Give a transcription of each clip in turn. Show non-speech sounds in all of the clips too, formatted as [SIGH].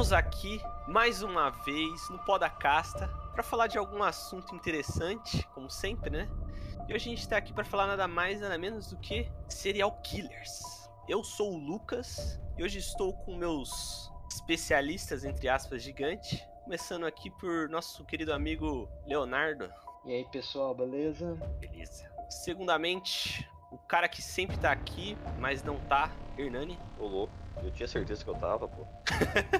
Estamos aqui mais uma vez no Pó da Casta para falar de algum assunto interessante, como sempre, né? E hoje a gente tá aqui para falar nada mais, nada menos do que serial killers. Eu sou o Lucas e hoje estou com meus especialistas, entre aspas, gigante. Começando aqui por nosso querido amigo Leonardo. E aí, pessoal, beleza? Beleza. Segundamente, o cara que sempre tá aqui, mas não tá, Hernani. Ô louco, eu tinha certeza que eu tava, pô.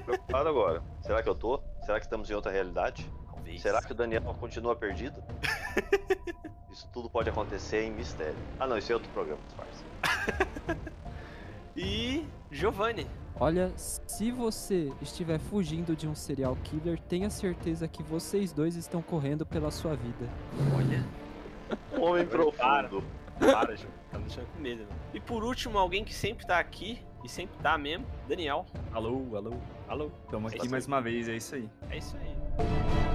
Preocupado agora. Será que eu tô? Será que estamos em outra realidade? Talvez. Será que o Daniel continua perdido? [LAUGHS] Isso tudo pode acontecer em mistério. Ah não, esse é outro programa, disfarce. [LAUGHS] E Giovanni. Olha, se você estiver fugindo de um serial killer, tenha certeza que vocês dois estão correndo pela sua vida. Olha. [LAUGHS] Um homem Para. profundo. Para, Ju. Tá me deixando com medo. E por último, alguém que sempre tá aqui, e sempre tá mesmo, Daniel. Alô, alô. Alô. Estamos É aqui mais uma vez, é isso aí. É isso aí.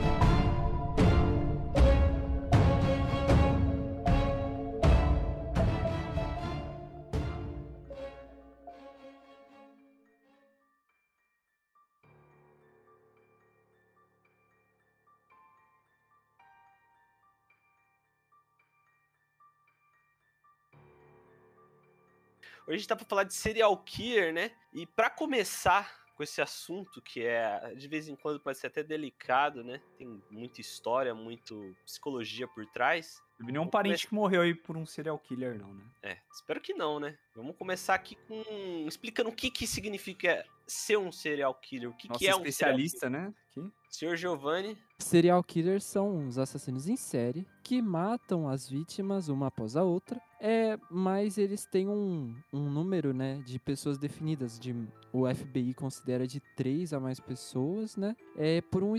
Hoje a gente tá pra falar de serial killer, né? E pra começar com esse assunto, que é de vez em quando pode ser até delicado, né? Tem muita história, muito psicologia por trás. Não vi nenhum parente que morreu aí por um serial killer, não, né? É, espero que não, né? Vamos começar aqui com explicando o que que significa ser um serial killer, o que Nosso que é um especialista, né? Aqui. Senhor Giovanni, Serial killers são os assassinos em série que matam as vítimas uma após a outra. É, mas eles têm um, um número, né, de pessoas definidas. De, o FBI considera de três a mais pessoas, né? É por um,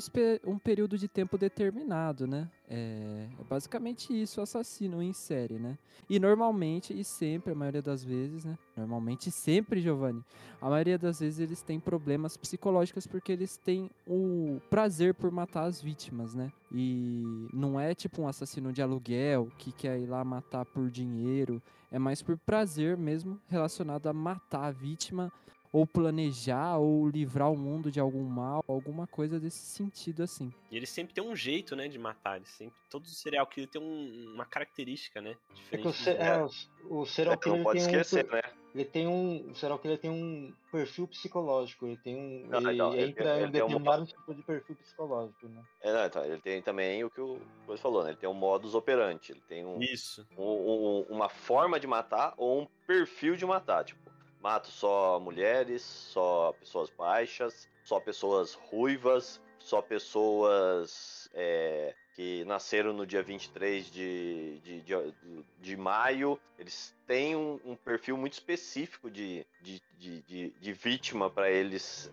um período de tempo determinado, né? É, é basicamente isso, assassino em série, né? E normalmente e sempre, a maioria das vezes, né? Normalmente sempre, Giovanni, a maioria das vezes eles têm problemas psicológicos porque eles têm o prazer por matar as vítimas, né? E não é tipo um assassino de aluguel que quer ir lá matar por dinheiro, é mais por prazer mesmo relacionado a matar a vítima ou planejar ou livrar o mundo de algum mal, alguma coisa desse sentido assim. e ele sempre tem um jeito, né, de matar. Ele sempre, todos os serial killer tem um- uma característica, né? É que o, Diferente. se- é, o- o serial É, killer não pode esquecer, um, né? ele tem um, o serial killer tem um perfil psicológico, ele tem um, Não, ele então, ele- entra ele uma- determinado tipo de perfil psicológico, né? É, não, então, ele tem também o que o você falou, né? Ele tem um modus operandi, ele tem um, Isso. um- um- uma forma de matar ou um perfil de matar. Tipo, mato só mulheres, só pessoas baixas, só pessoas ruivas, só pessoas é, que nasceram no dia 23 de, de, de, de maio. Eles têm um, um perfil muito específico de, de, de, de, de vítima para eles,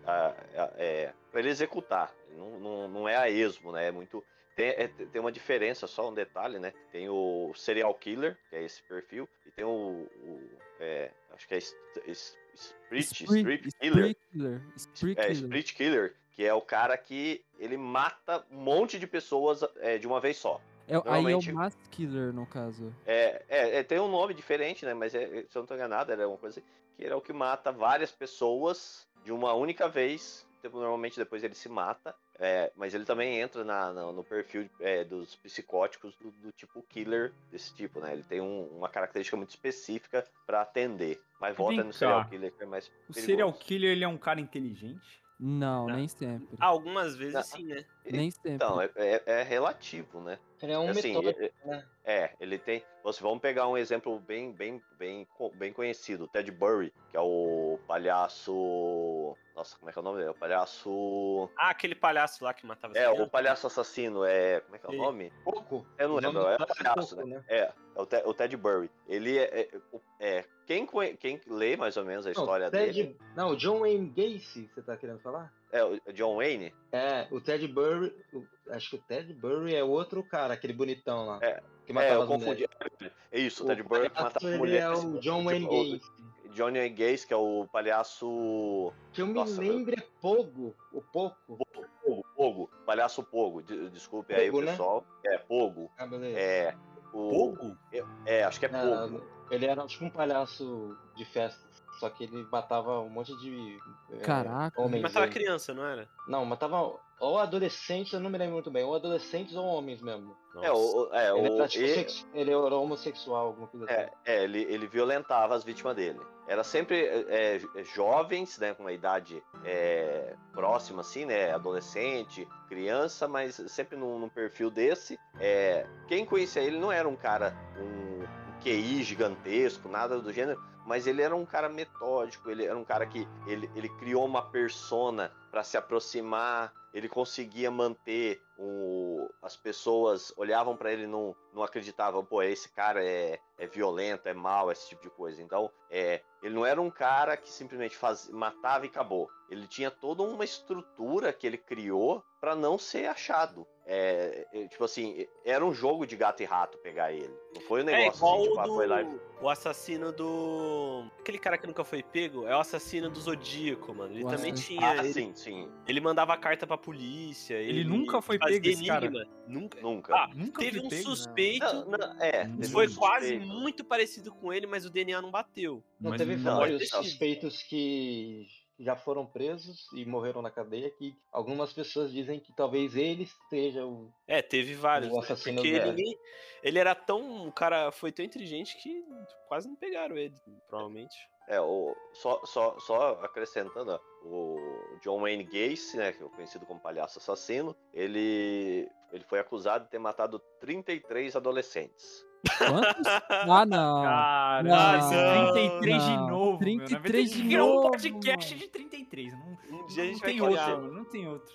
é, ele executar. Não, não, não é a esmo, né? É muito. Tem, é- tem uma diferença, só um detalhe, né? Tem o serial killer, que é esse perfil, e tem o. o, é, acho que é s- s- Street, Spree- street Killer. Killer. Spree É, killer. Que é o cara que ele mata um monte de pessoas é, de uma vez só. É, aí é o mass killer no caso. É, é, é, tem um nome diferente, né? Mas é, é, se eu não tô enganado, era uma coisa que ele é o que mata várias pessoas de uma única vez. Tipo, Normalmente depois ele se mata. É, mas ele também entra na- na- no perfil é, dos psicóticos do, do tipo killer desse tipo, né? Ele tem um- uma característica muito específica pra atender. Mas volta Vem no cá. serial killer que é mais O perigoso. serial killer, ele é um cara inteligente? Não, Não. nem sempre. Algumas vezes Não. sim, né? nem sempre. Então, é, é- é relativo, né? Ele é um assim, metódico, é- né? É, ele tem. Você vamos pegar um exemplo bem, bem, bem, bem conhecido, o Ted Burry, que é o palhaço. Nossa, como é que é o nome dele? O palhaço. Ah, aquele palhaço lá que matava É, o crianças. palhaço assassino, é. Como é que é o nome? Pouco. Eu não O lembro, é o palhaço palhaço, Pouco, né? É, é o, Te- o Ted Burry. Ele é. é, é, quem, quem lê mais ou menos a história não, Ted, dele. Não, o John Wayne Gacy, você tá querendo falar? É o John Wayne. É, o Ted Burry, o- acho que o Ted Burry é outro cara, aquele bonitão lá. É, que É, matava eu as confundi. mulheres. É isso, o Ted Burry que matava mulheres. é o John Tipo, Wayne Gacy. Johnny Gaze, que é o palhaço. Que eu me Nossa, lembro é Pogo, o Poco. Pogo, Pogo, palhaço Pogo. de- Desculpe aí Pogo, o né? pessoal. É, Pogo. Ah, beleza. É. O, Pouco? É, acho que é Ah, Pogo. Ele era tipo um palhaço de festas. Só que ele matava um monte de. é, Caraca. homens. Ele matava aí. criança, não era? Não, matava ou adolescentes, eu não me lembro muito bem, ou adolescentes ou homens mesmo. É, o, é, ele, o, era, tipo, e- sex- ele era homossexual, alguma coisa É, assim. é, ele, ele violentava as vítimas dele. Era sempre é, é, jovens, né, com uma idade é, próxima, assim, né, adolescente, criança, mas sempre num, num perfil desse. É, quem conhecia ele não era um cara, um QI gigantesco, nada do gênero, mas ele era um cara metódico, ele era um cara que ele, ele criou uma persona para se aproximar, ele conseguia manter o, as pessoas olhavam para ele não, não acreditavam, pô, esse cara é, é violento, é mau, esse tipo de coisa. Então, é, ele não era um cara que simplesmente faz, matava e acabou. Ele tinha toda uma estrutura que ele criou para não ser achado. É, é, tipo assim, era um jogo de gato e rato pegar ele. Não foi um É negócio igual assim, tipo, o ah, do... foi lá e o assassino do. Aquele cara que nunca foi pego é o assassino do Zodíaco, mano. Ele O também assassino- tinha. Ah, ele, sim, sim. ele mandava carta pra polícia. Ele, nunca foi pego, esse cara? enigma. Nunca. Nunca. Ah, Nunca teve um pego, suspeito. Não, não, é, Foi um quase suspeito. muito parecido com ele, mas o DNA não bateu. Não Mas teve não, vários ele- suspeitos que já foram presos e morreram na cadeia, que algumas pessoas dizem que talvez ele esteja o. É, teve vários. O né? assassino Porque dela. ninguém. Ele era tão. O cara foi tão inteligente que quase não pegaram ele, provavelmente. É, o, só, só, só acrescentando, o John Wayne Gacy, né, que é conhecido como palhaço assassino, ele, ele foi acusado de ter matado 33 adolescentes. Quantos? Ah, não. Caralho, Não, 33 de novo. 33 meu. de Virou um novo, podcast mano. de 33. Não, Um dia a não gente vai tem criar, outro, mano. não tem outro.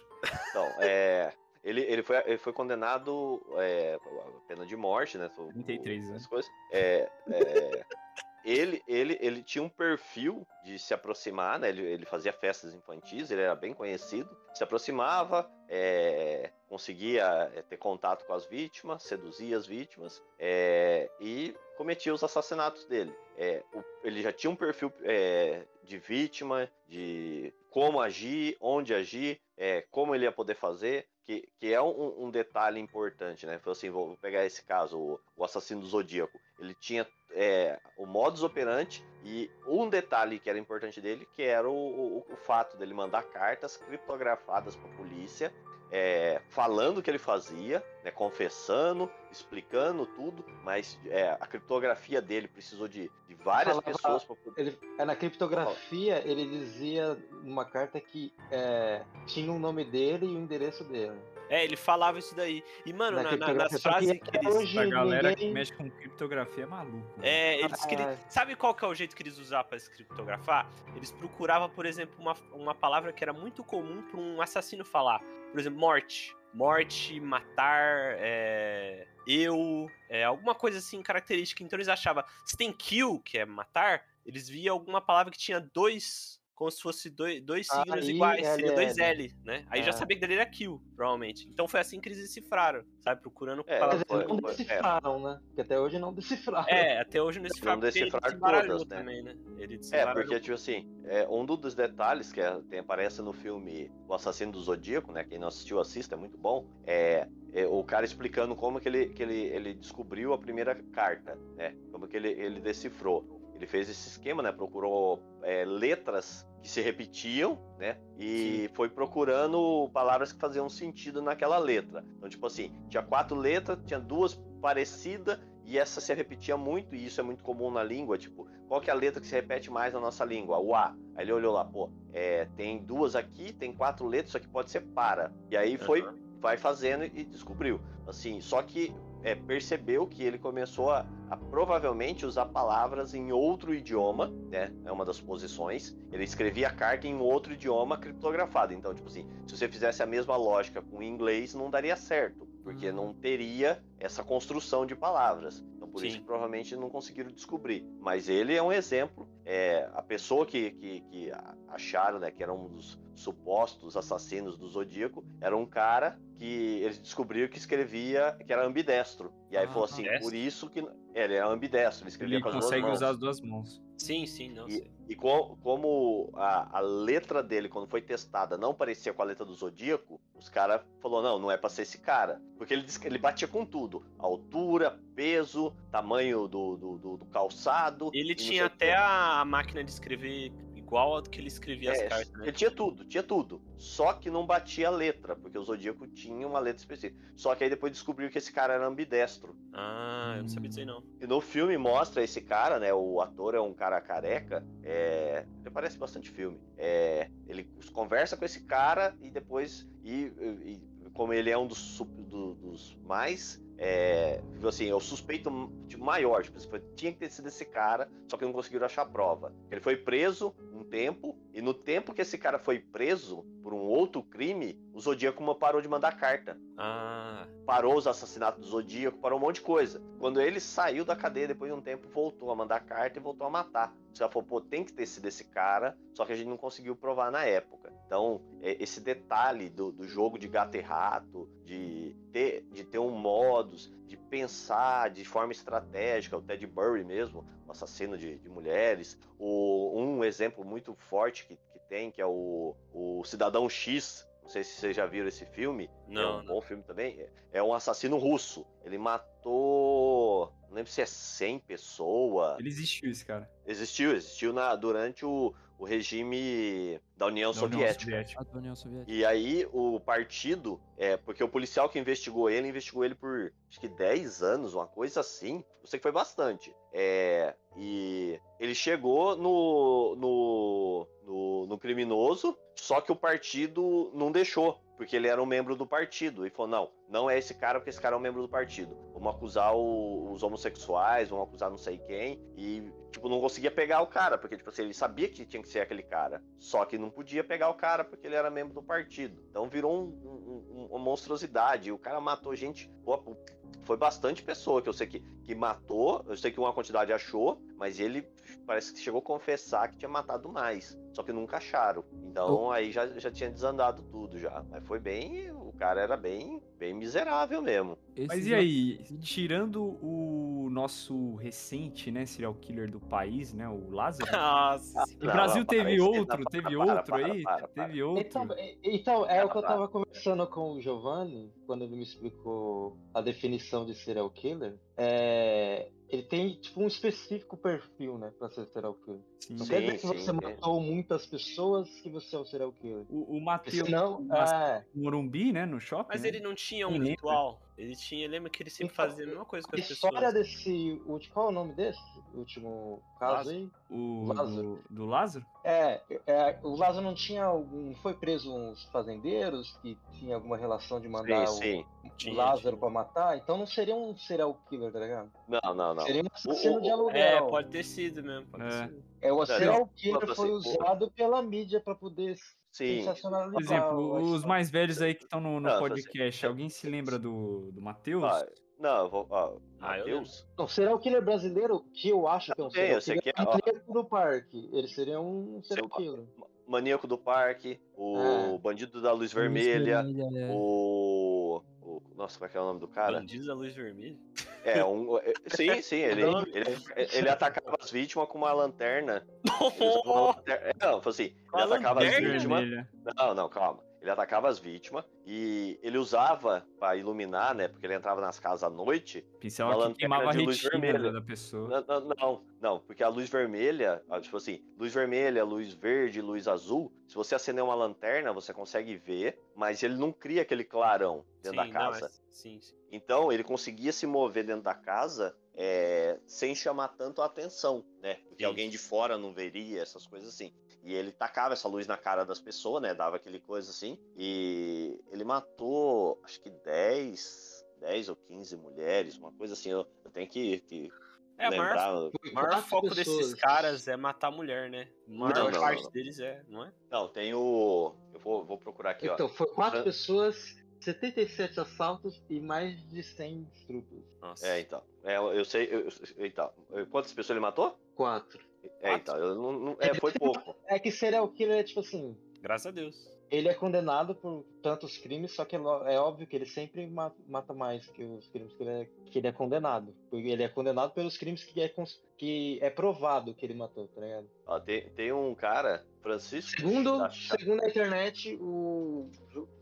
Então, é, ele, ele, foi, ele foi condenado é, a pena de morte, né? o- 33, né? essas coisas. É, é, ele, ele, ele tinha um perfil de se aproximar, né? Ele, ele fazia festas infantis, ele era bem conhecido. Se aproximava, é, conseguia é, ter contato com as vítimas, seduzia as vítimas é, e cometia os assassinatos dele. É, o- ele já tinha um perfil é, de vítima, de como agir, onde agir, é, como ele ia poder fazer, que, que é um, um detalhe importante, né? Foi assim, vou pegar esse caso, o, o assassino do Zodíaco. Ele tinha é, o modus operandi e um detalhe que era importante dele, que era o, o- o fato dele mandar cartas criptografadas para a polícia, é, falando o que ele fazia, né, confessando, explicando tudo, mas é, a criptografia dele precisou de, de várias Falava- pessoas para poder. Ele, é, na criptografia, ele dizia numa carta que é, tinha o nome dele e o endereço dele. É, ele falava isso daí. E, mano, Na na- nas que frases que eles. hoje A galera que ninguém- mexe com criptografia é maluco. né? É, eles queriam. Ah. Sabe qual que é o jeito que eles usavam para criptografar? Eles procuravam, por exemplo, uma, uma palavra que era muito comum para um assassino falar. Por exemplo, morte. Morte, matar, é, eu, é, alguma coisa assim característica. Então eles achavam, se tem kill, que é matar, eles viam alguma palavra que tinha dois, como se fosse dois, dois signos iguais, seria dois L. L, né? Aí já É. sabia que dele era kill, provavelmente. Então foi assim que eles decifraram, sabe? Procurando É, palavras. Não é. decifraram, né? Porque até hoje não [LAUGHS] decifraram. É, até hoje não decifraram, porque ele decifrar desembaralhou todas, né? também, né? Ele É, porque, tipo assim, é, um dos detalhes que é- tem, aparece no filme O Assassino do Zodíaco, né? Quem não assistiu, assista, é muito bom. É, é o cara explicando como que ele, que ele, ele descobriu a primeira carta, né? Como que ele, ele decifrou. Ele fez esse esquema, né? Procurou é, letras que se repetiam, né? E foi procurando palavras que faziam sentido naquela letra. Então, tipo assim, tinha quatro letras, tinha duas parecidas e essa se repetia muito, e isso é muito comum na língua, tipo, qual que é a letra que se repete mais na nossa língua? O A. Aí ele olhou lá, pô, é, tem duas aqui, tem quatro letras, isso aqui pode ser para. E aí foi, Aham. vai fazendo e descobriu. Assim, só que é, percebeu que ele começou a, a provavelmente usar palavras em outro idioma, né? É uma das posições. Ele escrevia a carta em outro idioma criptografado. Então, tipo assim, se você fizesse a mesma lógica com o inglês, não daria certo, porque Hum. não teria essa construção de palavras. Então, por isso Sim. que provavelmente não conseguiram descobrir. Mas ele é um exemplo. É, a pessoa que, que, que acharam, né, que era um dos supostos assassinos do Zodíaco, era um cara que eles descobriram que escrevia, que era ambidestro. E aí Ah, falou assim, ambidestro? por isso que ele é ambidestro, ele escrevia Ele com as duas consegue mãos. usar as duas mãos. Sim, sim, não E, sei. e co- como a, a letra dele, quando foi testada, não parecia com a letra do Zodíaco, os caras falou não, não é pra ser esse cara. Porque ele ele batia com tudo. Altura, peso, tamanho do, do, do- do calçado. Ele tinha até a máquina de escrever igual ao que ele escrevia as É, cartas, né? Ele tinha tudo, tinha tudo. Só que não batia a letra, porque o Zodíaco tinha uma letra específica. Só que aí depois descobriu que esse cara era ambidestro. Ah, eu não sabia disso aí não. E no filme mostra esse cara, né? O ator é um cara careca. É, ele aparece bastante filme. É, ele conversa com esse cara e depois. E, e- como ele é um dos, do- dos mais. É, tipo assim, é o suspeito tipo, maior. Tipo, tinha que ter sido esse cara, só que não conseguiram achar prova. Ele foi preso tempo, e no tempo que esse cara foi preso por um outro crime, o Zodíaco parou de mandar carta Ah, parou os assassinatos do Zodíaco, parou um monte de coisa. Quando ele saiu da cadeia, depois de um tempo, voltou a mandar carta e voltou a matar. Você falou, pô, tem que ter sido esse cara, só que a gente não conseguiu provar na época. Então, é, esse detalhe do, do jogo de gato e rato, de ter, de ter um modus, de pensar de forma estratégica, o Ted Burry mesmo, o assassino de, de mulheres, o, um exemplo muito forte que, que tem, que é o, o Cidadão X, não sei se vocês já viram esse filme, é não, um não. bom filme também. É- É um assassino russo. Ele matou. Não lembro se é 100 pessoas. Ele existiu, esse cara. Existiu, existiu na, durante o, o regime da União da União Soviética. Soviética. A da União Soviética. E aí o partido, é, porque o policial que investigou ele, investigou ele por acho que 10 anos, uma coisa assim. Eu sei que foi bastante. É, e ele chegou no, no, no, no criminoso, só que o partido não deixou. Porque ele era um membro do partido. E falou: não, não é esse cara, porque esse cara é um membro do partido. Vamos acusar o- os homossexuais, vamos acusar não sei quem. E, tipo, não conseguia pegar o cara, porque, tipo assim, ele sabia que tinha que ser aquele cara. Só que não podia pegar o cara porque ele era membro do partido. Então virou um- um- um- uma monstruosidade. O cara matou gente. pô, foi bastante pessoa que eu sei que, que matou. Eu sei que uma quantidade achou, mas ele parece que chegou a confessar que tinha matado mais. Só que nunca acharam. Então aí já, já tinha desandado tudo já. Mas foi bem. O cara era bem, bem miserável mesmo. Mas e aí, tirando o nosso recente, né, serial killer do país, né, o Lázaro? [LAUGHS] Nossa, O Não, Brasil não, teve outro, não, teve para, outro para, aí, para, para. teve outro. Então, é- então, é o que eu Ah, tava conversando com o Giovanni, quando ele me explicou a definição de serial killer. É, ele tem, tipo, um específico perfil, né, pra ser serial killer. Sim. Não Sim, quer dizer que sim, você é. matou muitas pessoas que você é um serial killer. O, o Matheus senão, é, Morumbi, né, no shopping. mas né? ele não tinha um lembro. ritual. Ele tinha, lembra que ele sempre Então, fazia a mesma coisa com a as história pessoas. desse último, qual é o nome desse último caso Lázaro. aí? O Lázaro. Do, do Lázaro? É, é, o Lázaro não tinha algum, foi preso uns fazendeiros que tinha alguma relação de mandar Sim, sim. o Tinha, Lázaro tinha. pra matar, então não seria um serial killer, tá ligado? Não, não, não. Seria um assassino o- de o- aluguel. É, pode ter sido mesmo. Pode ter É. sido. É, o serial killer foi assim, o- usado pela mídia pra poder Sim. Por exemplo, os mais velhos aí que estão no, no Não, podcast, alguém se lembra do, do Matheus? Ah, não, eu vou. Ah, eu Matheus. Não, serial killer brasileiro, que eu acho que é um serial eu sei que é, é um Maníaco do parque. Ele seria um serial killer. Maníaco do Parque, o É. Bandido da Luz Luz Vermelha, é. o, o- Nossa, como é que é o nome do cara? Bandidos da luz vermelha. É, um. é, Sim, sim, ele, Não. ele, ele atacava as vítimas com uma lanterna. Usava uma lanterna- é, Não, foi assim, ele atacava as vítimas. Não, não, calma. Ele atacava as vítimas e ele usava pra iluminar, né? Porque ele entrava nas casas à noite. Pincel Uma que queimava a luz vermelha. da pessoa. Não, não, não, não, porque a luz vermelha, tipo assim, luz vermelha, luz verde, luz azul, se você acender uma lanterna, você consegue ver, mas ele não cria aquele clarão dentro da Sim, não, casa. é- sim, sim. Então ele conseguia se mover dentro da casa é, sem chamar tanto a atenção, né? Porque Isso. alguém de fora não veria essas coisas assim. E ele tacava essa luz na cara das pessoas, né? Dava aquele coisa assim. E ele matou, acho que 10, 10 ou 15 mulheres, uma coisa assim. Eu, eu tenho que, que É, o maior, lembrar. o maior foco pessoas. desses caras é matar mulher, né? A maior Não, não, parte não. deles é, não é? Não, tem o. Eu vou, vou procurar aqui, Então, ó. foi quatro pessoas, 77 assaltos e mais de 100 estupros. Nossa. É, então. É, eu sei. Eu, eu- então. Quantas pessoas ele matou? Quatro. É, então. Eu não, não- é, foi pouco. É que serial killer é tipo assim, Graças a Deus. ele é condenado por tantos crimes, só que é é óbvio que ele sempre ma- mata mais que os crimes que ele é, que ele é condenado. Porque ele é condenado pelos crimes que é, cons- que é provado que ele matou, tá ligado? Ó, tem, tem um cara, Francisco. Segundo, da segundo a internet, o,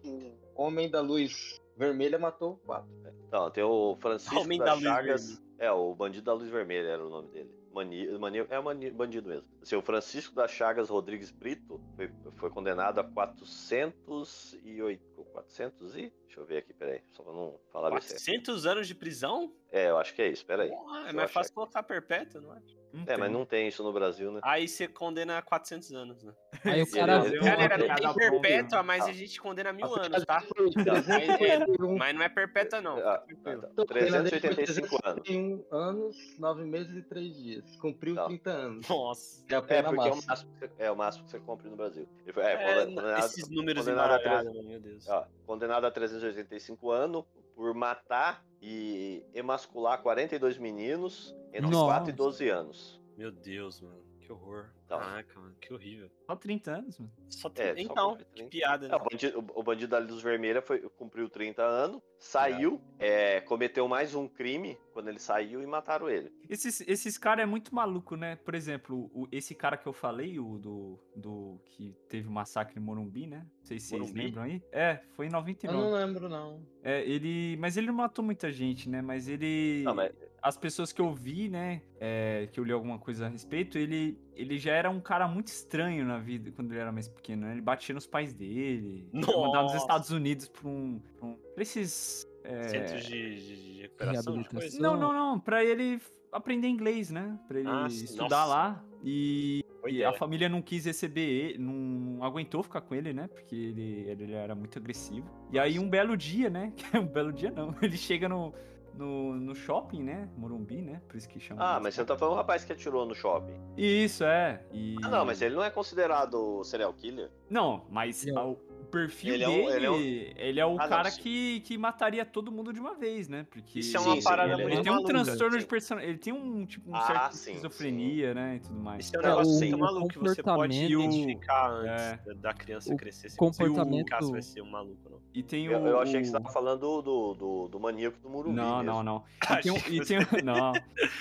o Homem da Luz Vermelha matou quatro. Não, tem o Francisco Homem da Luz Chagas. É, o Bandido da Luz Vermelha era o nome dele. Mani, mani, é mani, bandido mesmo. Assim, o Francisco das Chagas Rodrigues Brito foi, foi condenado a 408. 400 e. Deixa eu ver aqui, peraí. Só pra não falar besteira. 400 anos de prisão? É, eu acho que é isso, peraí. Porra, é mais fácil colocar perpétuo, não é? Não É, tem. mas não tem isso no Brasil, né? Aí você condena a 400 anos, né? Aí o cara. ele- Galera, não Cada tem ponto, perpétua, mas Ah. a gente condena mil anos, tá? [LAUGHS] 381 Mas não é perpétua, não. Ah, Fica tranquilo. tá, 385 anos. 381 anos, 9 meses e 3 dias. Cumpriu Tá. 30 anos. Nossa. É É, porque é o, máxima. máximo que você, é o máximo que você compra no Brasil. É, É, condenado, esses números embaralhados, meu Deus. condenado a 385 anos por matar e emascular 42 meninos entre Nossa. 4 e 12 anos. Meu Deus, mano. Que horror. Tá. Caraca, mano. Que horrível. Só 30 anos, mano. Só tem... É, só então, cumpre que 30. piada, É, né? o, bandido, o bandido da Luz Vermelha foi, cumpriu 30 anos, saiu, é, cometeu mais um crime quando ele saiu e mataram ele. Esses, esses caras é muito maluco, né? Por exemplo, o, esse cara que eu falei, o do, do que teve o massacre em Morumbi, né? Não sei se vocês Morumbi? lembram aí. É, foi em Eu 99. não lembro, não. É, ele. Mas ele não matou muita gente, né? Mas ele. Não, mas As pessoas que eu vi, né? é, que eu li alguma coisa a respeito, ele, ele já era um cara muito estranho na vida quando ele era mais pequeno, né? Ele batia nos pais dele. Dos Nossa. Estados Unidos pra um. Pra, um, pra esses. é, Centros de, de, recuperação de. Não, não, não. Pra ele aprender inglês, né? Pra ele Ah, estudar nossa. lá. E, e a família não quis receber ele, não, não aguentou ficar com ele, né? Porque ele, ele era muito agressivo. E aí um belo dia, né? [LAUGHS] um belo dia não. Ele chega no, no, no shopping, né? Morumbi, né? Por isso que chama. Ah, mas você não tá falando do rapaz que atirou no shopping. Isso, é. E... Ah, não, mas ele não é considerado serial killer. Não, mas Ele o perfil Ele é um- dele, ele é um- ele é o Ah, não, cara sim. que, que mataria todo mundo de uma vez, né? Porque Isso é Sim, uma sim, parada ele- ele muito tem um transtorno sim. de personalidade. Ele tem um, tipo, um Ah, certo sim, esquizofrenia, né? E tudo mais. Isso é um É, negócio o- muito maluco que você pode identificar antes É. da- da criança O crescer. Se comportamento- você caso vai ser um maluco, não. E tem Eu, o. eu achei que o- você tava falando do, do, do maníaco do Murumbi. Não, mesmo. não, não. [LAUGHS] E tem, um- e tem, não.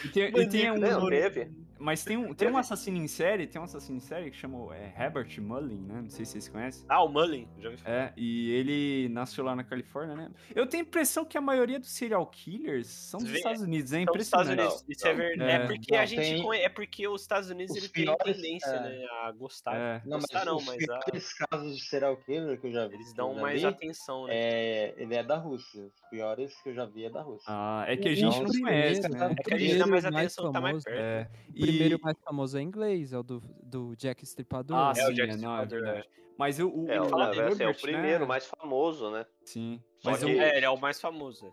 E tem, e tem um. Não, teve. Mas tem um, tem um assassino em série, tem um assassino em série que chama é, Herbert Mullin, né? Não sei se vocês conhecem. Ah, o Mullen, já vi falar. É, e ele nasceu lá na Califórnia, né? Eu tenho a impressão que a maioria dos serial killers são dos Vê, Estados Unidos, é Então, os Estados impressionante. Unidos, isso é Não, verdade. é. É, porque a Não, gente tem- conhe- é porque os Estados Unidos Os ele tem piores, tendência, é. né, a gostar. É. Não, mas Gostar não, os mas a- piores casos de serial killer que eu já vi. eles dão mais vi, atenção, né? É, ele é da Rússia. Os piores que eu já vi é da Rússia. Ah, é que a O gente não primeiro, conhece, né? É que a gente dá mais mais atenção, tá mais perto. É. O primeiro mais famoso é inglês, é o do, do Jack Stripador. Ah, né? É, o Jack é, não, é Stripador, verdade. Mas o, o, É, fala dele, verdade, é o Herbert, primeiro, né? mais famoso, né? Sim. Mas que- o, É, ele é o mais famoso.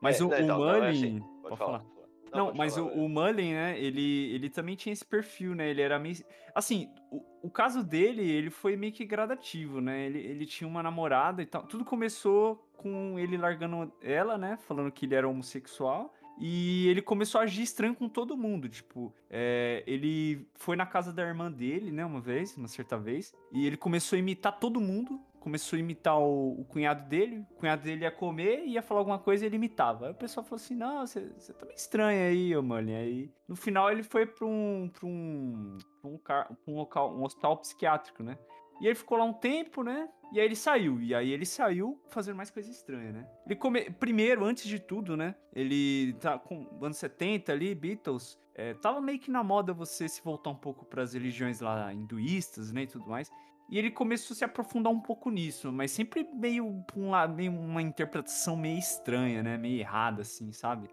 mas É, o, não, o então, não, é Mullin... assim, Pode falar. falar. Não, pode mas falar, o, o Mullen, né, ele, ele também tinha esse perfil, né? Ele era meio. Assim, o, o caso dele, ele foi meio que gradativo, né? Ele, ele tinha uma namorada e tal. Tudo começou com ele largando ela, né? Falando que ele era homossexual. E ele começou a agir estranho com todo mundo. Tipo, é, ele foi na casa da irmã dele, né? Uma vez, uma certa vez. E ele começou a imitar todo mundo. Começou a imitar o, o cunhado dele. O cunhado dele ia comer, ia falar alguma coisa e ele imitava. Aí o pessoal falou assim: Não, você tá meio estranho aí, ô mano. E aí, no final, ele foi pra um. pra um. pra um, pra um local, um hospital psiquiátrico, né? E ele ficou lá um tempo, né? E aí ele saiu. E aí ele saiu fazendo mais coisa estranha, né? Ele come... Primeiro, antes de tudo, né? Ele tá com anos 70 ali, Beatles. é, tava meio que na moda você se voltar um pouco para as religiões lá hinduístas, né? E tudo mais. E ele começou a se aprofundar um pouco nisso, mas sempre meio um lado, meio uma interpretação meio estranha, né? Meio errada, assim, sabe?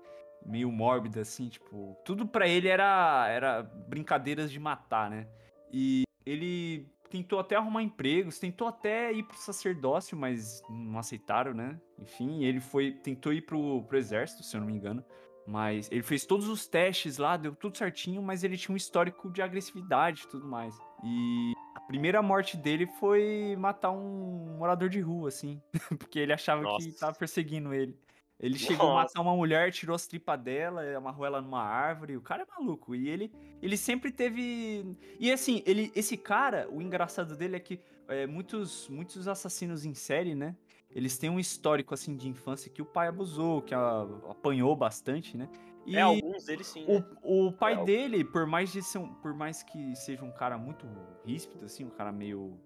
Meio mórbida, assim, tipo. Tudo pra ele era, era brincadeiras de matar, né? E ele tentou até arrumar empregos, tentou até ir pro sacerdócio, mas não aceitaram, né? Enfim, ele foi tentou ir pro, pro exército, se eu não me engano. Mas ele fez todos os testes lá, deu tudo certinho, mas ele tinha um histórico de agressividade e tudo mais. E a primeira morte dele foi matar um morador de rua, assim. [LAUGHS] Porque ele achava que Nossa. tava perseguindo ele. Ele [LAUGHS] chegou a Nossa. matar uma mulher, tirou as tripas dela, amarrou ela numa árvore. O cara é maluco. E ele, ele sempre teve. E assim, ele, esse cara, o engraçado dele é que é, muitos, muitos assassinos em série, né? Eles têm um histórico assim de infância que o pai abusou, que a- apanhou bastante, né? E É, alguns deles sim. né? o, o pai É, o- dele, por mais, de ser um- por mais que seja um cara muito ríspido, assim, um cara meio,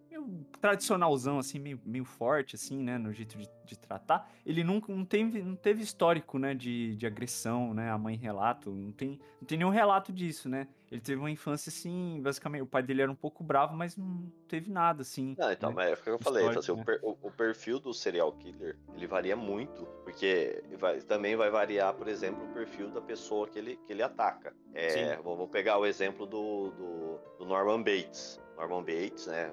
tradicionalzão, assim, meio, meio forte, assim, né, no jeito de, de tratar. Ele nunca não teve, não teve histórico, né, de, de agressão, né, a mãe relato, não tem, não tem nenhum relato disso, né. Ele teve uma infância, assim, basicamente, o pai dele era um pouco bravo, mas não teve nada, assim. Não, então, né? mas é o que eu falei, Histórico, assim, né? o, per- o- o perfil do serial killer, ele varia muito, porque vai- também vai variar, por exemplo, o perfil da pessoa que ele, que ele ataca. É, vou, vou pegar o exemplo do, do, do Norman Bates. Norman Bates, né,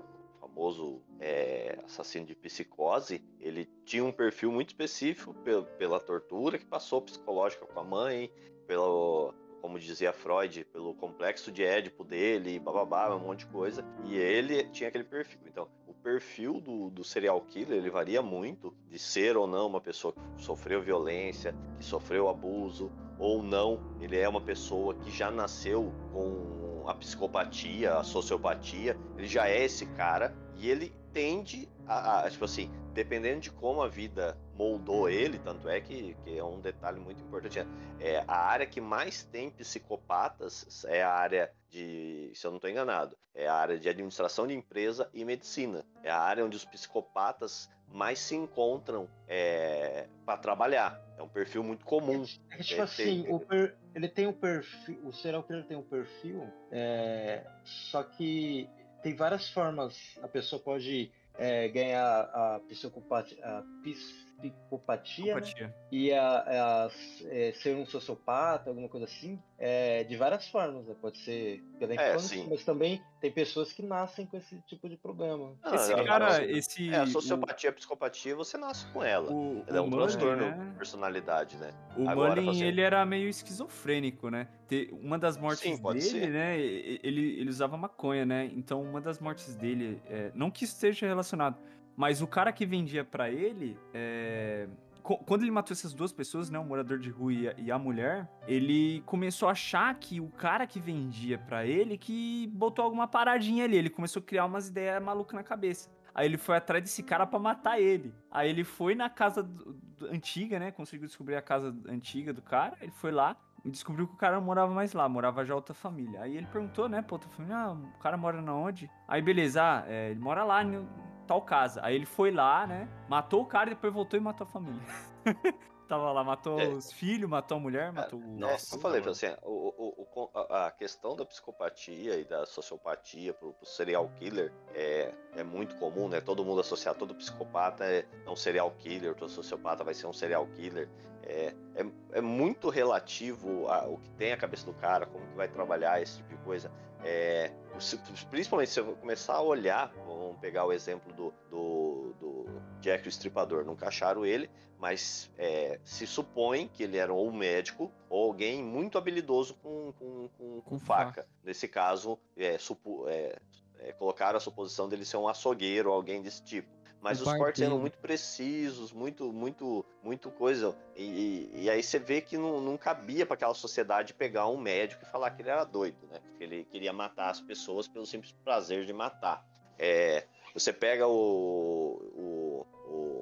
famoso é, assassino de psicose, ele tinha um perfil muito específico pe- pela tortura que passou psicológica com a mãe, pelo, como dizia Freud, pelo complexo de Édipo dele, bababá, um monte de coisa. E ele tinha aquele perfil. Então, o perfil do, do serial killer, ele varia muito de ser ou não uma pessoa que sofreu violência, que sofreu abuso, ou não, ele é uma pessoa que já nasceu com a psicopatia, a sociopatia, ele já é esse cara e ele tende a, a, tipo assim, dependendo de como a vida moldou ele, tanto é que, que é um detalhe muito importante, é, é a área que mais tem psicopatas é a área de, se eu não estou enganado, é a área de administração de empresa e medicina. É a área onde os psicopatas mais se encontram para trabalhar. É um perfil muito comum. É que, tipo É, assim, tem- per- ele tem um perfil. O serial killer tem um perfil, é, só que tem várias formas. A pessoa pode é, ganhar a psicopatia, a psicopatia né? E a, a- é, ser um sociopata, alguma coisa assim, é, de várias formas. né? Pode ser pela É, infância, sim. mas também tem pessoas que nascem com esse tipo de problema. Ah, Esse é, cara, é, esse. É, a o- sociopatia, a psicopatia, você nasce com ela. O, Ela é o um Mullen, transtorno né? de personalidade, né? O Agora, Mullen, ele era meio esquizofrênico, né? Uma das mortes Sim, pode dele, ser. né? Ele, ele usava maconha, né? Então, uma das mortes dele, é, não que isso esteja relacionado, mas o cara que vendia pra ele, é, quando ele matou essas duas pessoas, né? O morador de rua e a, mulher, ele começou a achar que o cara que vendia pra ele que botou alguma paradinha ali. Ele começou a criar umas ideias malucas na cabeça. Aí ele foi atrás desse cara pra matar ele. Aí ele foi na casa do- do- antiga, né? Conseguiu descobrir a casa antiga do cara. Ele foi lá e descobriu que o cara não morava mais lá, morava já outra família. Aí ele perguntou, né, pra outra família, ah, o cara mora na onde? Aí beleza, ah, é, ele mora lá em tal casa. Aí ele foi lá, né, matou o cara e depois voltou e matou a família. [LAUGHS] Tava lá, matou É. os filhos, matou a mulher, matou o... É, Nossa, eu falei, mano. assim, o, o- o- o- a a questão da psicopatia e da sociopatia pro, pro serial killer é, é muito comum, né? Todo mundo associar todo psicopata é, é um serial killer, todo sociopata vai ser um serial killer. É, é, é muito relativo ao que tem a cabeça do cara, como que vai trabalhar esse tipo de coisa. É, principalmente se eu começar a olhar, vamos pegar o exemplo do, do, do Jack o Estripador, nunca acharam ele, mas é, se supõe que ele era ou um médico ou alguém muito habilidoso com, com, com, com faca. Nesse caso, é, supo- é, é, colocaram a suposição dele ser um açougueiro ou alguém desse tipo. Mas os cortes eram muito precisos, muito, muito, muito coisa. E, e- e aí você vê que não, não cabia para aquela sociedade pegar um médico e falar que ele era doido, né? Ele queria matar as pessoas pelo simples prazer de matar. É, você pega o, o,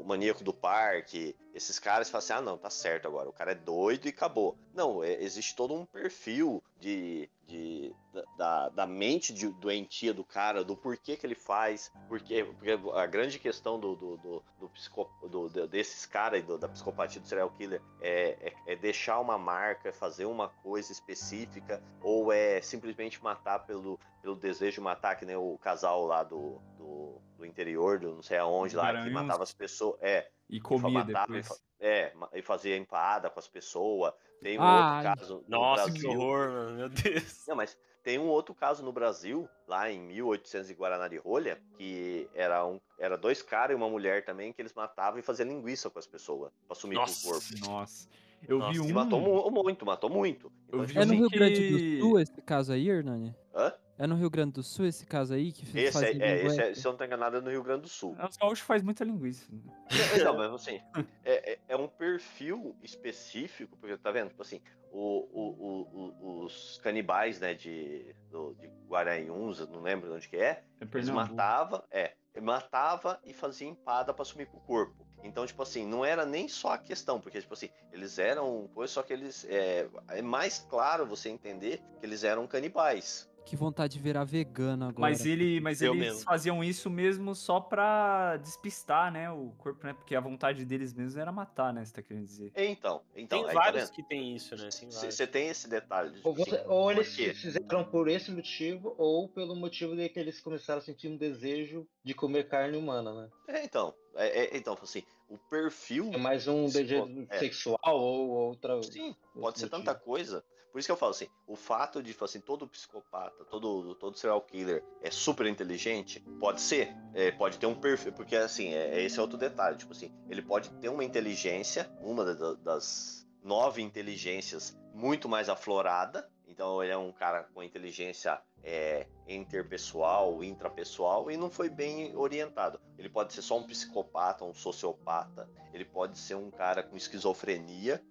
o maníaco do parque, esses caras falam assim: ah, não, tá certo agora, o cara é doido e acabou. Não, é- existe todo um perfil de, de, da- da, mente de- doentia do cara, do porquê que ele faz, porque, porque a grande questão do, do, do, do psico- do- desses caras e do- da psicopatia do serial killer é, é, é deixar uma marca, é fazer uma coisa específica, ou é simplesmente matar pelo, pelo desejo de matar, que nem o casal lá do, do, do interior, do não sei aonde lá, que matava as pessoas. É, E e comia e depois. fa- é, e fazia empada com as pessoas. Tem um Ai. outro caso. no Nossa, que Brasil- horror, mano. Meu Deus. Não, mas tem um outro caso no Brasil, lá em 1800 em Guaraná de Rolha, que era, um, era dois caras e uma mulher também, que eles matavam e faziam linguiça com as pessoas, pra sumir com o corpo. Nossa. Eu Nossa, vi e um... E matou mu- muito, matou muito. Então, Eu tipo É no Dizem Rio que- Grande do Sul esse caso aí, Hernani? Hã? É no Rio Grande do Sul esse caso aí que Esse, fazia é, é, esse é, se eu não tô enganado, é no Rio Grande do Sul. Os gaúchos faz muita linguiça. né? Não, mas assim, é, é- é um perfil específico, porque tá vendo? Tipo assim, o- o- o- os canibais, né, de, do, de Guaranhuns, não lembro de onde que é, É eles matavam, é, matava e fazia empada pra sumir com o corpo. Então, tipo assim, não era nem só a questão, porque, tipo assim, eles eram coisa, só que eles. É, é mais claro você entender que eles eram canibais. Que vontade de virar vegano agora. Mas ele, mas Eu eles mesmo. faziam isso mesmo só pra despistar, né, o corpo, né? Porque a vontade deles mesmo era matar, né? Você tá querendo dizer? Então, então Tem aí, tá vários vendo? que tem isso, né? Você tem esse detalhe. de, Ou, tipo você- assim, ou eles fizeram por esse motivo, ou pelo motivo de que eles começaram a sentir um desejo de comer carne humana, né? É, então. É, é- então, assim, o perfil. É mais um desejo é. sexual ou outra. Sim, pode ser motivo. tanta coisa. Por isso que eu falo assim, o fato de, tipo assim, todo psicopata, todo, todo serial killer é super inteligente, pode ser, é, pode ter um perfil, porque assim, é, esse é outro detalhe, tipo assim, ele pode ter uma inteligência, uma da- das nove inteligências muito mais aflorada, então ele é um cara com inteligência é, interpessoal, intrapessoal e não foi bem orientado. Ele pode ser só um psicopata, um sociopata, ele pode ser um cara com esquizofrenia,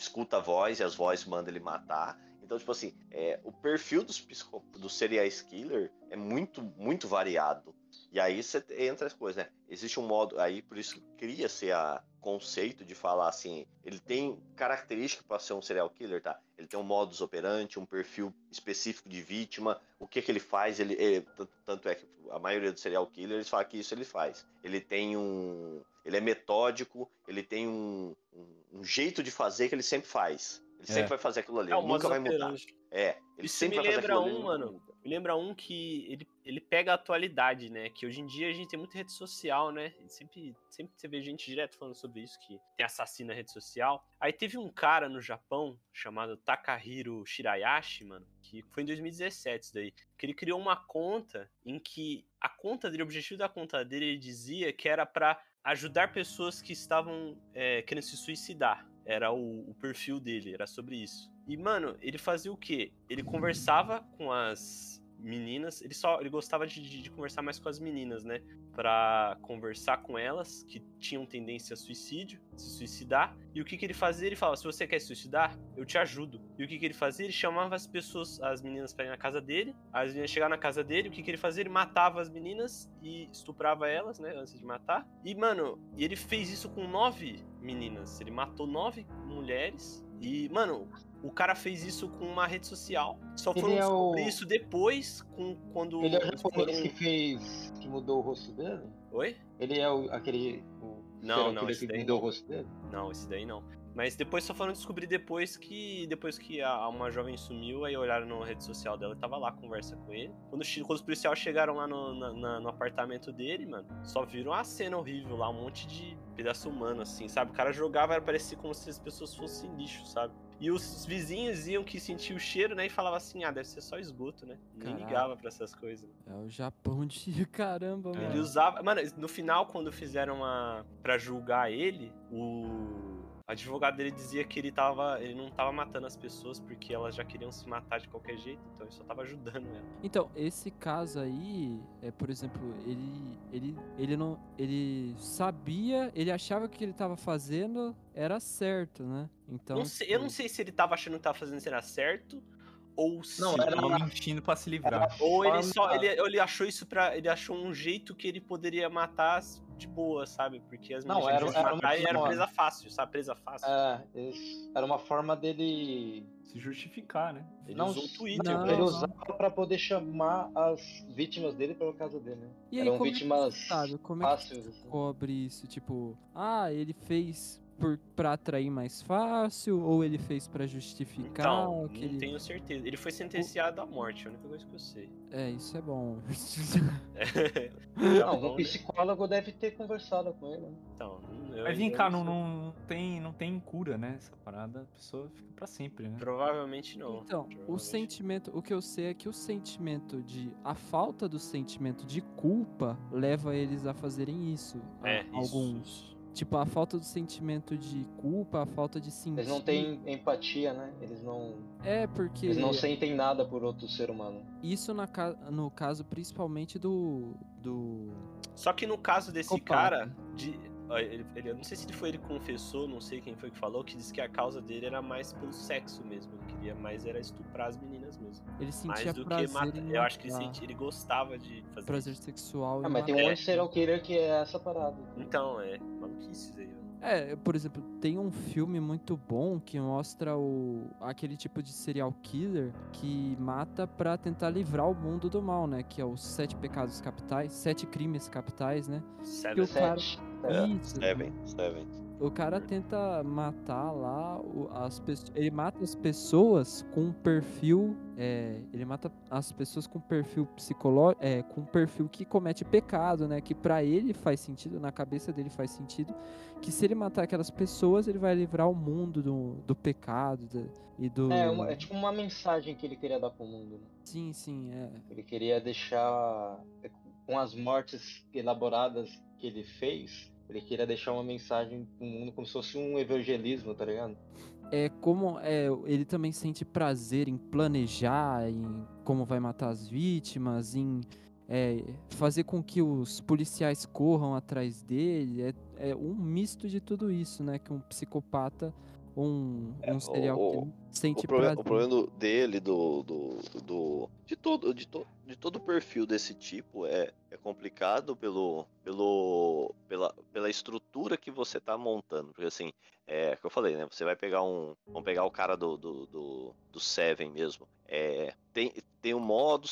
escuta a voz e as vozes mandam ele matar. Então, tipo assim, é, o perfil dos, psico, serial killer é muito, muito variado. E aí você entra as coisas, né? Existe um modo, aí por isso cria-se a conceito de falar assim, ele tem característica para ser um serial killer, tá? Ele tem um modus operandi, um perfil específico de vítima, o que que ele faz, ele, ele- tanto é que a maioria dos serial killers fala que isso ele faz. Ele tem um, ele é metódico, ele tem um, um, um jeito de fazer que ele sempre faz. Ele É. sempre vai fazer aquilo ali, É ele nunca vai mudar. É, ele Isso sempre me vai fazer lembra aquilo ali, um, ele mano. Me lembra um que ele, ele pega a atualidade, né? Que hoje em dia a gente tem muita rede social, né? E sempre, sempre você vê gente direto falando sobre isso, que tem assassino na rede social. Aí teve um cara no Japão chamado Takahiro Shirayashi, mano, que foi em 2017 isso daí. Que ele criou uma conta em que a conta dele, o objetivo da conta dele, ele dizia que era pra ajudar pessoas que estavam é, querendo se suicidar. Era o, o perfil dele, era sobre isso. E, mano, ele fazia o quê? Ele conversava com as meninas, ele só ele gostava de, de- de conversar mais com as meninas, né? Pra conversar com elas que tinham tendência a suicídio, se suicidar. E o que, que ele fazia? Ele falava: se você quer suicidar, eu te ajudo. E o que, que ele fazia? Ele chamava as pessoas, as meninas pra ir na casa dele. As meninas chegavam na casa dele, o que, que ele fazia? Ele matava as meninas e estuprava elas, né? Antes de matar. E, mano, ele fez isso com nove meninas. Ele matou nove mulheres. E, mano, o cara fez isso com uma rede social. Só Ele foram é o- isso depois, com, quando. Ele é o japonês foram- que fez. que mudou o rosto dele? Oi? Ele é o, aquele. O Não, não, esse que daí mudou não. o rosto dele? Não, esse daí não. Mas depois só foram descobrir depois que. Depois que a, uma jovem sumiu, aí olharam na rede social dela e tava lá a conversa com ele. Quando, quando os policiais chegaram lá no, na- na- no apartamento dele, mano, só viram uma cena horrível lá, um monte de pedaço humano, assim, sabe? O cara jogava, era parecia como se as pessoas fossem lixo, sabe? E os vizinhos iam que sentiam o cheiro, né? E falava assim, ah, deve ser só esgoto, né? Nem ligava pra essas coisas. É o Japão de [LAUGHS] caramba, É. Ele mano. usava. Mano, no final, quando fizeram a. pra julgar ele, o. advogado dele dizia que ele tava. ele não tava matando as pessoas porque elas já queriam se matar de qualquer jeito, então ele só tava ajudando ela. Então, esse caso aí, é, por exemplo, ele ele ele não ele sabia, ele achava que o que ele tava fazendo era certo, né? Então, Não sei- eu não tipo, sei se ele tava achando que tava fazendo isso era certo. Ou se. Não, era mentindo pra se livrar. Ou ele só. Ele, ele achou isso pra. Ele achou um jeito que ele poderia matar de boa, sabe? Porque as Não, era- era matar uma- era presa fácil, sabe? Presa fácil. É, era uma forma dele. Se justificar, né? Ele não, usou o Twitter. não, pra ele usava pra poder chamar as vítimas dele pela casa dele, né? E aí, Eram como é que vítimas você sabe? Como é que fáceis. assim. cobre isso? Tipo, ah, ele fez por, pra atrair mais fácil ou ele fez pra justificar Então, que não ele... tenho certeza. Ele foi sentenciado à morte, é a única coisa que eu sei. É, isso é bom. [LAUGHS] Não, Japão, um né? psicólogo deve ter conversado com ele. né? Então, eu, Mas vem cá, não não, tem, não tem cura, né? Essa parada, a pessoa fica pra sempre, né? Provavelmente não. Então, o Provavelmente sentimento, o que eu sei é que o sentimento de a falta do sentimento de culpa leva eles a fazerem isso. É, a- isso, alguns. isso. Tipo, a falta do sentimento de culpa, a falta de sentir. Eles não têm empatia, né? Eles não, É, porque eles não sentem nada por outro ser humano. isso na ca- no caso principalmente do do Só que no caso desse Psicopata. cara, de, ele, ele- eu não sei se ele foi ele que confessou, não sei quem foi que falou, que disse que a causa dele era mais pelo sexo mesmo. Ele queria mais era estuprar as meninas mesmo. ele Mais sentia do que prazer matar. em Eu acho que ele, matar. sentia, ele gostava de fazer prazer sexual Ah, mas tem um matar. monte de serial killer que é essa parada. Então, é maluquice isso aí. É, por exemplo, tem um filme muito bom que mostra o aquele tipo de serial killer que mata pra tentar livrar o mundo do mal, né? Que é os sete pecados capitais, sete crimes capitais, né? Seven. o cara- Sete. É, Isso. Seven, Seven. O cara tenta matar lá as pessoas. Ele mata as pessoas com um perfil. é, ele mata as pessoas com perfil psicológico. É, com um perfil que comete pecado, né? Que pra ele faz sentido, na cabeça dele faz sentido. Que se ele matar aquelas pessoas, ele vai livrar o mundo do, do pecado da- e do. É, uma- é tipo uma mensagem que ele queria dar pro mundo, né? Sim, sim, é. Ele queria deixar. Com as mortes elaboradas que ele fez, ele queria deixar uma mensagem pro mundo como se fosse um evangelismo, tá ligado? É como é, ele também sente prazer em planejar, em como vai matar as vítimas, em é, fazer com que os policiais corram atrás dele. É, é um misto de tudo isso, né? Que um psicopata, um, É, um serial o- killer sente O problema, prazer. o problema dele, do, do, do- de, todo, de, to, de todo perfil desse tipo é, é complicado pelo, pelo, pela, pela estrutura que você tá montando. Porque assim, é que eu falei, né? Você vai pegar um. Vamos pegar o cara do, do, do, do Seven mesmo. É, tem, tem um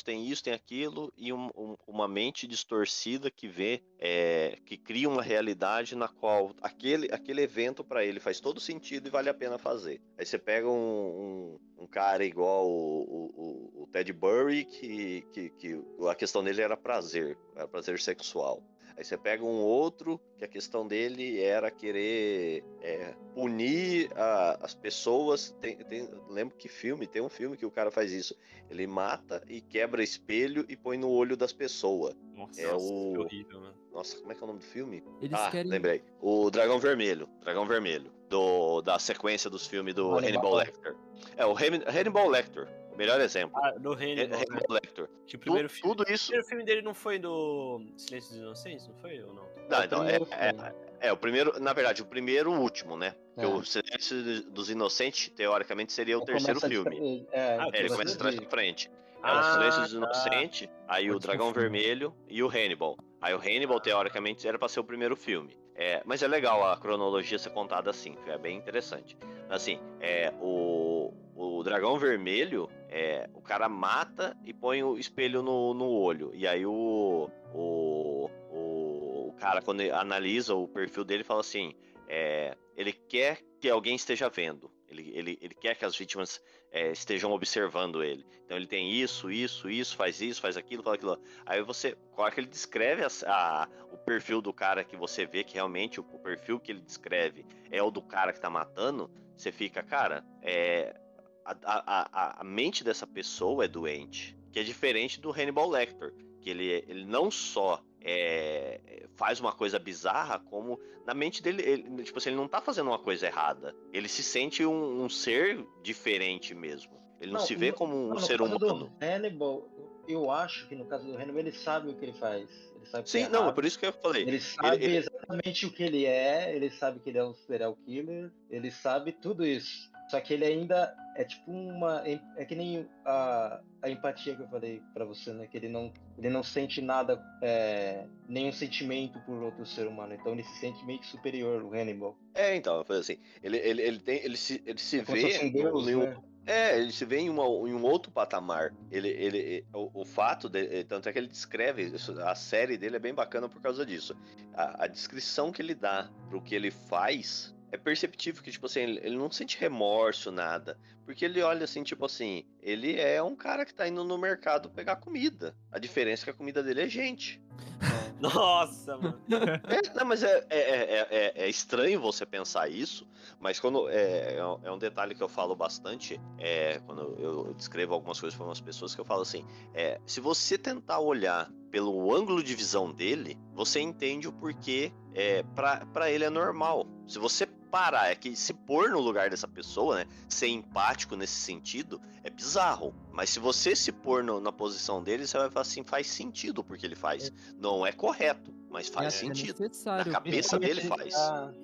tem isso, tem aquilo, e um- um- uma mente distorcida que vê, é, que cria uma realidade na qual aquele, aquele evento para ele faz todo sentido e vale a pena fazer. Aí você pega um, um, cara igual o, o, o- o Ted Burry, que, que, que a questão dele era prazer, era prazer sexual. Aí você pega um outro que a questão dele era querer é, punir a- as pessoas. Tem, tem- lembro que filme, tem um filme que o cara faz isso. Ele mata e quebra espelho e põe no olho das pessoas. Nossa, É Nossa, o- horrível, mano. Nossa, como é que é o nome do filme? Eles ah, querem. lembrei. O Dragão Vermelho. Dragão Vermelho. Do, da sequência dos filmes do Hannibal. Hannibal Lecter. É, o Han- Hannibal Lecter. O melhor exemplo. Ah, do Hannibal, né? Hannibal Lecter. Que o Tu- primeiro filme. tudo isso. O primeiro filme dele não foi do Silêncio dos Inocentes, não foi ou não? Não, É o então, é, primeiro é, filme. é, o primeiro, na verdade, o primeiro o último, né? Porque É. o Silêncio dos Inocentes, teoricamente, seria o Ele terceiro filme. tra- É, Ah, É, ele começa de trás de- pra frente. É Ah, o Silêncio dos tá. Inocentes, aí o Dragão filme. Vermelho e o Hannibal. Aí o Hannibal, teoricamente, era pra ser o primeiro filme. É, mas é legal a cronologia ser contada assim, é bem interessante. Assim, é, o, o Dragão Vermelho, é, o cara mata e põe o espelho no, no olho. E aí o, o, o, o cara, quando analisa o perfil dele, fala assim: é, ele quer que alguém esteja vendo. Ele, ele, ele quer que as vítimas é, estejam observando ele. Então ele tem isso, isso, isso, faz isso, faz aquilo, faz aquilo. Aí você, hora que ele descreve as- a- o perfil do cara que você vê que realmente o, o perfil que ele descreve é o do cara que tá matando, você fica, cara, é, a, a, a, a mente dessa pessoa é doente. Que é diferente do Hannibal Lecter. Que ele, ele não só é, faz uma coisa bizarra, como na mente dele, ele, tipo assim, ele não tá fazendo uma coisa errada. Ele se sente um, um ser diferente mesmo. Ele não, Não, se vê como um Não, ser humano. Hannibal, eu acho que no caso do Hannibal ele sabe o que ele faz. Ele sabe o que Sim, é não, é errado. por isso que eu falei. Ele sabe ele- exatamente o que ele é, ele sabe que ele é um serial killer, ele sabe tudo isso. Só que ele ainda é tipo uma. É que nem a, a empatia que eu falei pra você, né? Que ele não, ele não sente nada, é, nenhum sentimento por outro ser humano. Então ele se sente meio que superior, o Hannibal. É, então, foi assim. Ele, ele, ele, tem, ele se, ele se É vê um deus, em um- né? É, ele se vê em, uma- em um outro patamar. Ele, ele, o, o fato, de, tanto é que ele descreve, isso, a série dele é bem bacana por causa disso. A, a descrição que ele dá pro que ele faz é perceptível que, tipo assim, ele, não sente remorso, nada. Porque ele olha assim, tipo assim, ele é um cara que tá indo no mercado pegar comida. A diferença é que a comida dele é gente. [LAUGHS] Nossa, mano. É, não, mas é, é, é, é- é estranho você pensar isso, mas quando é, é um- é um detalhe que eu falo bastante, é, quando eu descrevo algumas coisas para umas pessoas, que eu falo assim, é, se você tentar olhar pelo ângulo de visão dele, você entende o porquê é, para ele é normal. Se você parar, é que se pôr no lugar dessa pessoa, né, ser empático nesse sentido, é bizarro. Mas se você se pôr no- na posição dele, você vai falar assim, faz sentido porque ele faz. Não é correto, mas faz é sentido. necessário. Na cabeça dele faz.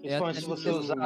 É até se você usar.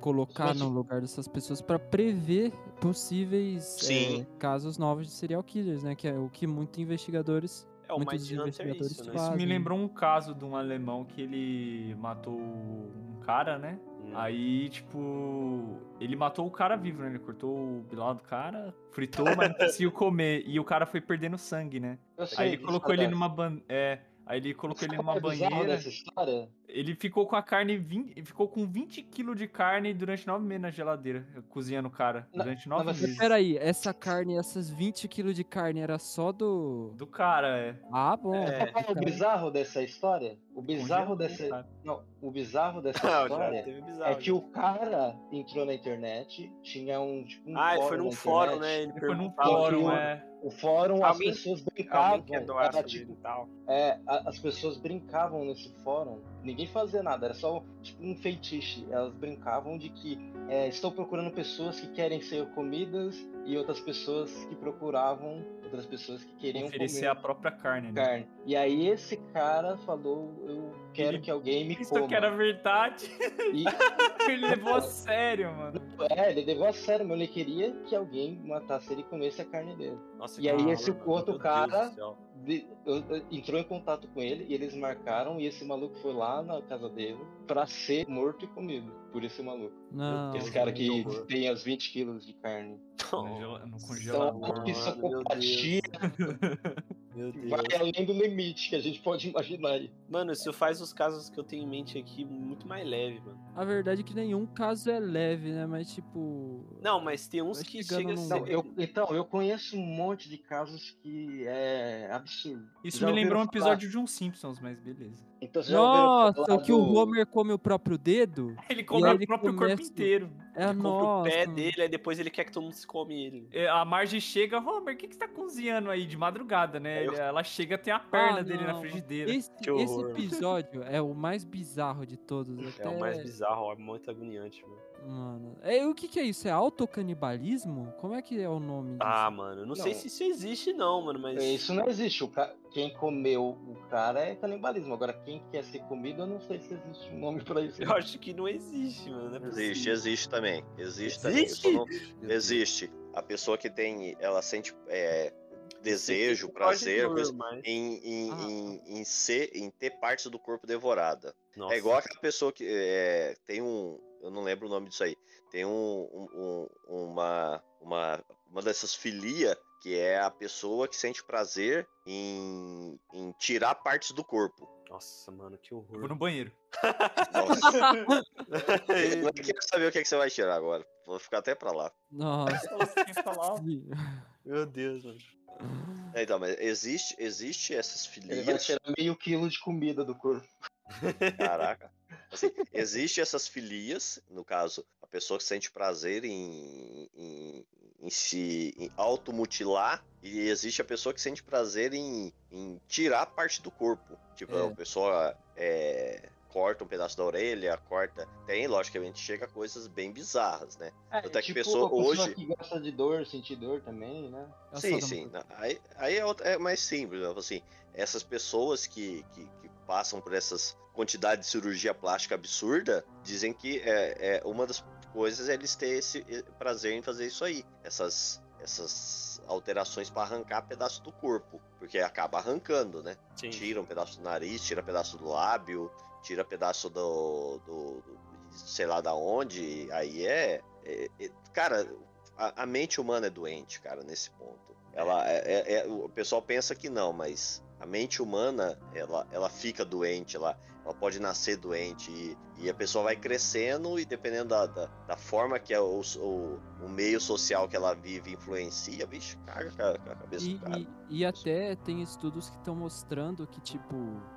colocar no lugar dessas pessoas pra prever possíveis é, casos novos de serial killers, né? Que é o que muitos investigadores. É o Muitos Hunter é investigadores isso, né? fazem. Isso me lembrou um caso de um alemão que ele matou um cara, né? Hum. Aí, tipo, ele matou o cara vivo, né? Ele cortou o bilal do cara, fritou, mas não conseguiu [LAUGHS] comer. E o cara foi perdendo sangue, né? Eu sei Aí ele colocou ele numa ban... É. Aí ele colocou ele numa é bizarro banheira. dessa história? Ele ficou com a carne. 20... Ficou com 20 kg de carne durante nove meses na geladeira, cozinhando o cara. Não, Durante não, nove mas meses. Peraí, essa carne, essas 20 quilos de carne era só do. Do cara, é. Ah, bom. É. É o bizarro dessa história? O bizarro Congelou, dessa. Não, o bizarro dessa [LAUGHS] Não, já história bizarro. é que o cara entrou na internet, tinha um tipo um Ah, ele fórum foi num fórum, né? Ele Ele foi num fórum, é. O fórum, as Alguém- pessoas Alguém brincavam. era tipo, tal. é, a- as pessoas brincavam nesse fórum. Ninguém fazia nada, era só tipo um feitiço. Elas brincavam de que é, estou procurando pessoas que querem ser comidas e outras pessoas que procuravam outras pessoas que queriam Oferecer comer a própria carne, né? carne. E aí esse cara falou, eu quero Ele- que alguém me Isso coma. que era verdade. E, [LAUGHS] Ele levou a sério, mano. É, ele levou a sério, mas ele queria que alguém matasse ele e comesse a carne dele. Nossa, E aí esse outro meu cara-. De- entrou em contato com ele e eles marcaram e esse maluco foi lá na casa dele pra ser morto e comido por esse maluco. Não. esse cara que tem as 20 quilos de carne. Gela- no Então, congelador. meu compatia [LAUGHS] Meu Deus. vai além do limite que a gente pode imaginar aí. Mano, isso faz os casos que eu tenho em mente aqui muito mais leve, mano. A verdade é que nenhum caso é leve, né? Mas tipo. Não, mas tem uns que num- ser... Não, eu, então, eu conheço um monte de casos que é absurdo. Isso Já me lembrou um ouviram falar- episódio de um Simpsons, mas beleza. Então, Nossa, o que o do- Homer come o próprio dedo? Ele come o próprio começa- corpo inteiro. É Ele compra o pé dele, aí depois ele quer que todo mundo se come ele. É, A Marge chega, Homer, o que, que você tá cozinhando aí de madrugada, né? Eu- Ela chega, tem a perna Ah, dele na não. frigideira. Esse, esse episódio é o mais bizarro de todos. É até... o mais bizarro, é muito agoniante, mano. Mano. É, o que, que é isso? É autocanibalismo? Como é que é o nome disso? Ah, mano, eu não, sei Não. se isso existe não, mano, mas... Isso não existe. O ca- Quem comeu o cara é canibalismo. Agora, quem quer ser comido, eu não sei se existe um nome pra isso. Eu acho que não existe, mano. Não é Existe, existe também. Existe, também. Existe? só não- Existe. A pessoa que tem, ela sente é, desejo, prazer coisa, mas- em, em, Ah. em, em ser, em ter partes do corpo devorada. Nossa. É igual aquela pessoa que é, tem um, eu não lembro o nome disso aí, tem um, um- um- uma, uma, uma dessas filia que é a pessoa que sente prazer em, em tirar partes do corpo. Nossa, mano, que Eu Vou horror. no banheiro. Nossa, [LAUGHS] eu quero saber o que, é que você vai tirar agora. Vou ficar até pra lá. Nossa. Meu Deus, mano. É, Então, mas existe, existe essas Ele vai filias. tirar meio quilo de comida do corpo. Caraca. Assim, existe essas filias, no caso, a pessoa que sente prazer em, em, em se em automutilar, e existe a pessoa que sente prazer em, em tirar parte do corpo. Tipo, É. a pessoa é, corta um pedaço da orelha, corta. Tem, logicamente, chega a coisas bem bizarras, né? É, Até que tipo pessoa a pessoa hoje- que gosta de dor, sentir dor também, né? É Sim, sim. Aí, aí é, outra- é mais simples, né? assim, essas pessoas que, que, que passam por essas quantidades de cirurgia plástica absurda, dizem que é, é uma das coisas é eles terem esse prazer em fazer isso aí, essas, essas alterações para arrancar pedaço do corpo, porque acaba arrancando, né? Sim. Tira um pedaço do nariz, tira pedaço do lábio, tira pedaço do, do, do- sei lá da onde, aí é, é- é- cara, a, a mente humana é doente, cara, nesse ponto. Ela é, é- é- o pessoal pensa que não, mas a mente humana ela, ela fica doente, ela, ela pode nascer doente e, e a pessoa vai crescendo e dependendo da, da, da forma que é o, o, o meio social que ela vive influencia, bicho, caga com a, cabeça E, do cara. e- e até tem estudos que estão mostrando que, tipo,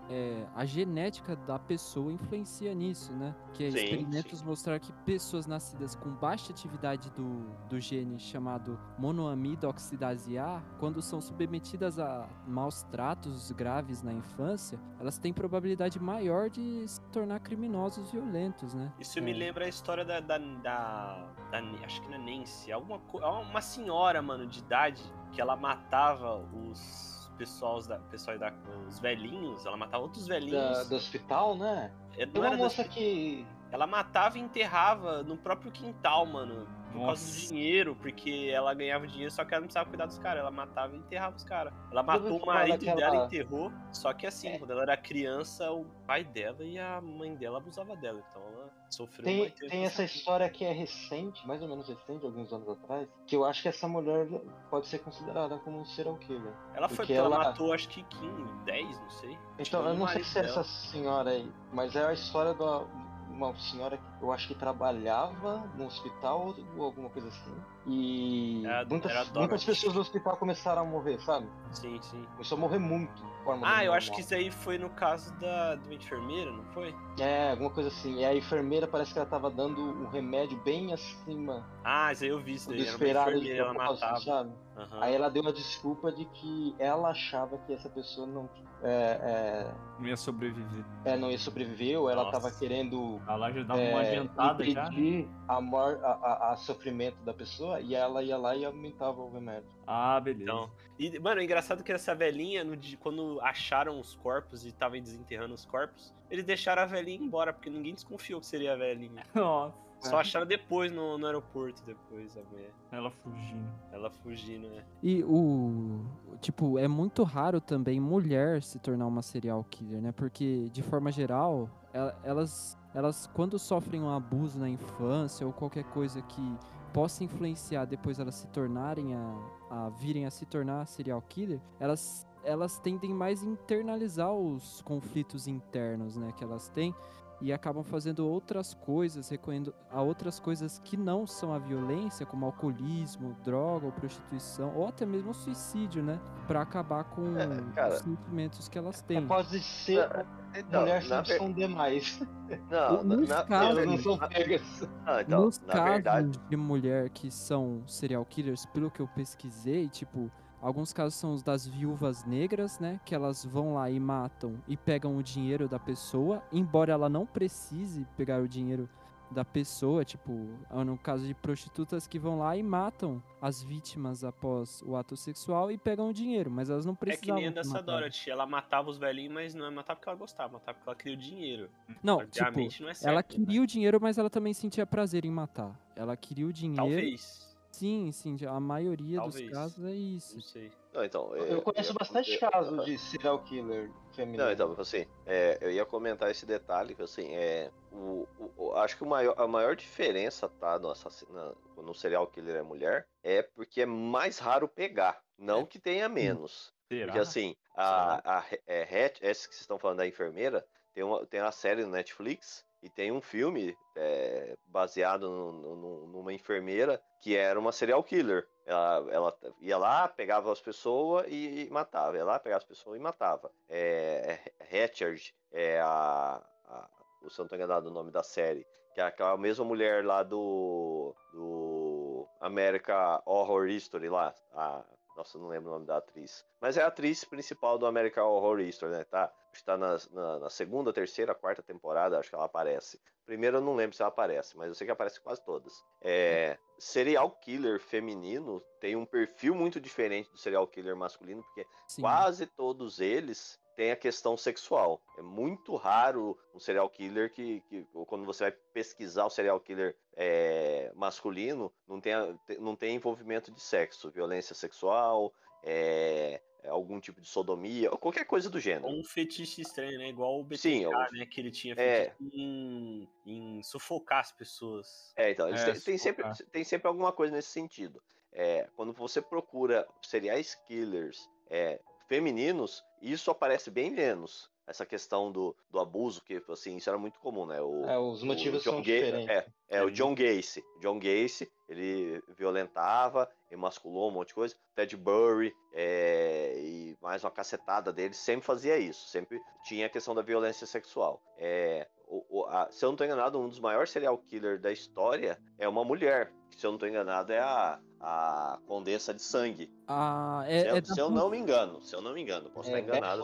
é, a genética da pessoa influencia nisso, né? Que é Sim, experimentos mostrar que pessoas nascidas com baixa atividade do, do gene chamado monoamida oxidase A, quando são submetidas a maus tratos graves na infância, elas têm probabilidade maior de se tornar criminosos violentos, né? Isso me É. lembra a história da, da, da, da- Acho que não é Nancy. Alguma, co- uma senhora, mano, de idade, que ela matava os pessoals da. Pessoal da. Os velhinhos, ela matava outros velhinhos. Da, do hospital, né? É, Tem não uma era da- moça que. ela matava e enterrava no próprio quintal, mano. Por causa do Nossa. dinheiro, porque ela ganhava dinheiro, só que ela não precisava cuidar dos caras. Ela matava e enterrava os caras. Ela matou o marido daquela- dela e enterrou. Só que assim, É. quando ela era criança, o pai dela e a mãe dela abusava dela. Então ela sofreu Tem, tem essa história que é recente, mais ou menos recente, alguns anos atrás, que eu acho que essa mulher pode ser considerada como um serial killer. Ela foi porque ela matou acho que 15, 10, não sei. Então, Tipo, eu não sei se é essa senhora aí, mas é a história de uma senhora que eu acho que trabalhava no hospital ou alguma coisa assim. E Era- muitas, era muitas pessoas do hospital começaram a morrer, sabe? Sim, sim. Começou a morrer muito. Ah, eu acho que isso aí foi no caso da, uma enfermeira, não foi? É, alguma coisa assim. E a enfermeira parece que ela tava dando um remédio bem acima Ah, isso aí eu vi isso do daí. Era uma enfermeira, ela matava. sabe? Aham. Aí ela deu a desculpa de que ela achava que essa pessoa não, é, Não ia sobreviver. é, é, não ia sobreviver, ou ela Nossa. tava querendo A lá já dava é, uma adiantada já. né? impedir a, mor a, a- a sofrimento da pessoa e ela ia lá e aumentava o remédio. Ah, beleza. Então, e, mano, o engraçado é que essa velhinha, no quando acharam os corpos e estavam desenterrando os corpos, eles deixaram a velhinha embora, porque ninguém desconfiou que seria a velhinha. [LAUGHS] Nossa, Só acharam depois no, no aeroporto, depois, a mulher. ela fugindo. Ela fugindo, né? E o. Tipo, é muito raro também mulher se tornar uma serial killer, né? Porque, de forma geral, el- elas, elas quando sofrem um abuso na infância ou qualquer coisa que possa influenciar depois elas se tornarem a, a virem a se tornar serial killer, elas elas tendem mais a internalizar os conflitos internos, né, que elas têm e acabam fazendo outras coisas, recorrendo a outras coisas que não são a violência, como alcoolismo, droga ou prostituição, ou até mesmo suicídio, né? Pra acabar com É, cara. os sentimentos que elas É, têm. pode ser Então, mulher na sem ver- esconder mais. Não, Nos na- casos- não são pegas. não, então, Nos na casos verdade, de mulher que são serial killers, pelo que eu pesquisei, tipo, alguns casos são os das viúvas negras, né? Que elas vão lá e matam e pegam o dinheiro da pessoa, embora ela não precise pegar o dinheiro da pessoa, tipo, ah, no caso de prostitutas que vão lá e matam as vítimas após o ato sexual e pegam o dinheiro, mas elas não É que nem a dessa. Dorothy. Ela matava os velhinhos, mas não é matar porque ela gostava, matava porque ela queria o dinheiro. Não, tipo, não é certo. ela né? queria o dinheiro, mas ela também sentia prazer em matar. Ela queria o dinheiro. Talvez. Sim, sim, a maioria Talvez. dos casos é isso. Não sei. não, então, Eu conheço ia- bastante eu- casos de serial killer feminino. Não, então, assim, é, eu ia comentar esse detalhe, que assim, é, o, o- o- acho que o maior, a maior diferença, tá, no, assassino, no serial killer é mulher, é porque é mais raro pegar, não que tenha menos. Será? Porque assim, a, a, é, Hatch, essa que vocês estão falando da enfermeira, tem uma, tem uma série no Netflix e tem um filme é, baseado no- no- numa enfermeira que era uma serial killer. Ela, ela ia lá, pegava as pessoas e, e matava. Ia lá, pegava as pessoas e matava. É, Hatchard é a, a. Não tô enganado o nome da série. Que é aquela mesma mulher lá do. Do. America Horror History lá. A, nossa, eu não lembro o nome da atriz. Mas é a atriz principal do American Horror History, né? Tá, está na, na, na segunda, terceira, quarta temporada, acho que ela aparece. Primeiro eu não lembro se ela aparece, mas eu sei que aparece quase todas. É, serial killer feminino tem um perfil muito diferente do serial killer masculino, porque Sim. quase todos eles têm a questão sexual. É muito raro um serial killer que, que quando você vai pesquisar o serial killer é, masculino, não tem, não tem envolvimento de sexo, violência sexual, é, algum tipo de sodomia, ou qualquer coisa do gênero. Ou um fetiche estranho, né? Igual o BTK, Sim, eu- né? Que ele tinha É. em, em sufocar as pessoas. É, então, É, têm, tem sempre, tem sempre alguma coisa nesse sentido. É, quando você procura serial killers é, femininos, isso aparece bem menos. Essa questão do, do abuso, que assim, isso era muito comum, né? O, É, os motivos são Ga- diferentes. É, é, o John Gacy. O John Gacy, ele violentava, emasculou um monte de coisa. Ted Burry é, e mais uma cacetada dele sempre fazia isso. Sempre tinha a questão da violência sexual. É, o- o- a- se eu não estou enganado, um dos maiores serial killers da história é uma mulher. Se eu não estou enganado, é a, a Condessa de Sangue. Ah, se, é, eu, é da se eu não me engano, se eu não me engano, posso É, estar enganado.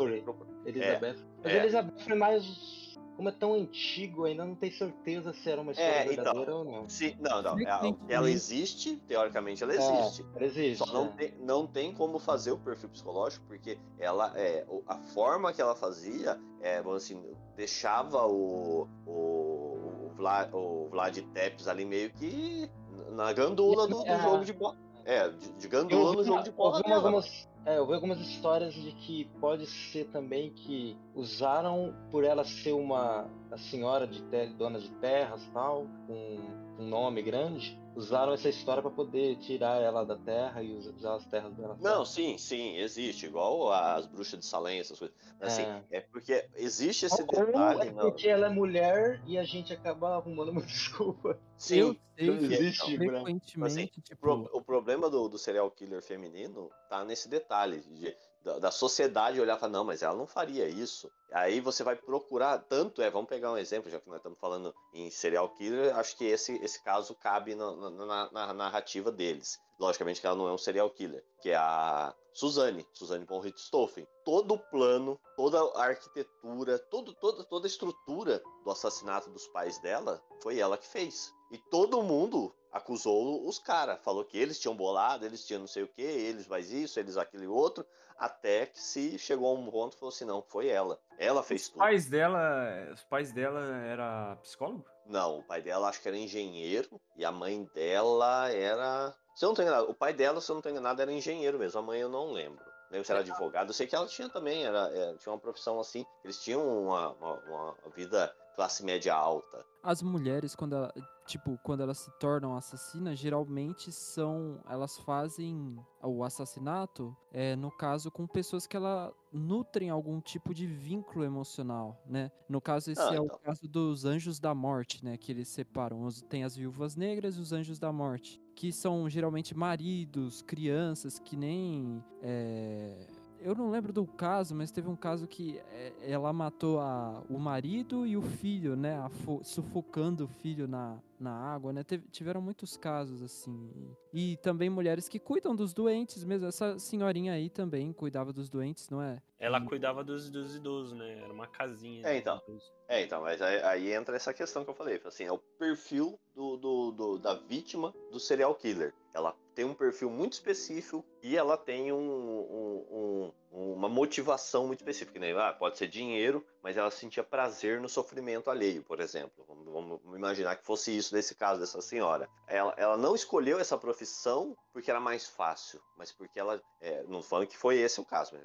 Elizabeth. Mas é. Elizabeth é mais. Como é tão antigo, ainda não tem certeza se era uma história É, então. verdadeira ou não. Se, não, não. Que Ela, ela existe, teoricamente ela É, existe. ela existe. Só não é. tem, não tem como fazer o perfil psicológico, porque ela é a forma que ela fazia, é, assim, deixava o, o, o Vlad, o Vlad Tepes ali meio que na gandula do, do É. jogo de bola. É, de, de gandula no jogo de bola algumas, é, eu vi algumas histórias de que pode ser também que usaram por ela ser uma senhora de ter, dona de terras tal, com um nome grande, usaram essa história para poder tirar ela da terra e usar as terras dela. Não, sim, sim, existe, igual as bruxas de Salem, essas coisas. Mas, assim, É. é porque existe esse Ou detalhe. é não. porque ela é mulher e a gente acaba arrumando uma [LAUGHS] desculpa. Sim, eu não que existe, né? frequentemente, tipo, o problema do, do serial killer feminino tá nesse detalhe de- da, da sociedade olhar e falar, não, mas ela não faria isso. Aí você vai procurar, tanto é, vamos pegar um exemplo, já que nós estamos falando em serial killer, acho que esse, esse caso cabe na, na- na- na narrativa deles. Logicamente que ela não é um serial killer, que é a Suzane, Suzane von Richthofen. Todo o plano, toda a arquitetura, todo, toda, toda a estrutura do assassinato dos pais dela foi ela que fez. E todo mundo acusou os caras, falou que eles tinham bolado, eles tinham não sei o que, eles faz isso, eles aquele outro, até que se chegou a um ponto e falou assim, não, foi ela. Ela fez Os tudo. pais dela, os pais dela era psicólogo? Não, o pai dela acho que era engenheiro e a mãe dela era. Se eu não tô enganado, o pai dela, se eu não tô enganado, era engenheiro mesmo. A mãe eu não lembro. Lembro se era advogado. Eu sei que ela tinha também, era, é, tinha uma profissão assim. Eles tinham uma, uma, uma vida classe média alta. as mulheres quando ela, tipo, quando elas se tornam assassinas, geralmente são, elas fazem o assassinato, é, no caso com pessoas que ela nutrem algum tipo de vínculo emocional, né? No caso esse Ah, é o então. caso dos anjos da morte, né, que eles separam, Os- tem as viúvas negras e os anjos da morte, que são geralmente maridos, crianças que nem é, eu não lembro do caso, mas teve um caso que é, ela matou a, o marido e o filho, né? sufocando o filho na, na água, né? Teve- tiveram muitos casos assim. E também mulheres que cuidam dos doentes mesmo. Essa senhorinha aí também cuidava dos doentes, não é? Ela cuidava dos, dos idosos, né? Era uma casinha. É, então. É, então, mas aí, aí entra essa questão que eu falei. Assim, é o perfil do, do- do- da vítima do serial killer. Ela tem um perfil muito específico e ela tem um- um- um- uma motivação muito específica. Né? Ah, pode ser dinheiro, mas ela sentia prazer no sofrimento alheio, por exemplo. Vamos, vamos imaginar que fosse isso nesse caso dessa senhora. Ela, ela não escolheu essa profissão porque era mais fácil, mas porque ela. é, não falando que foi esse o caso, mas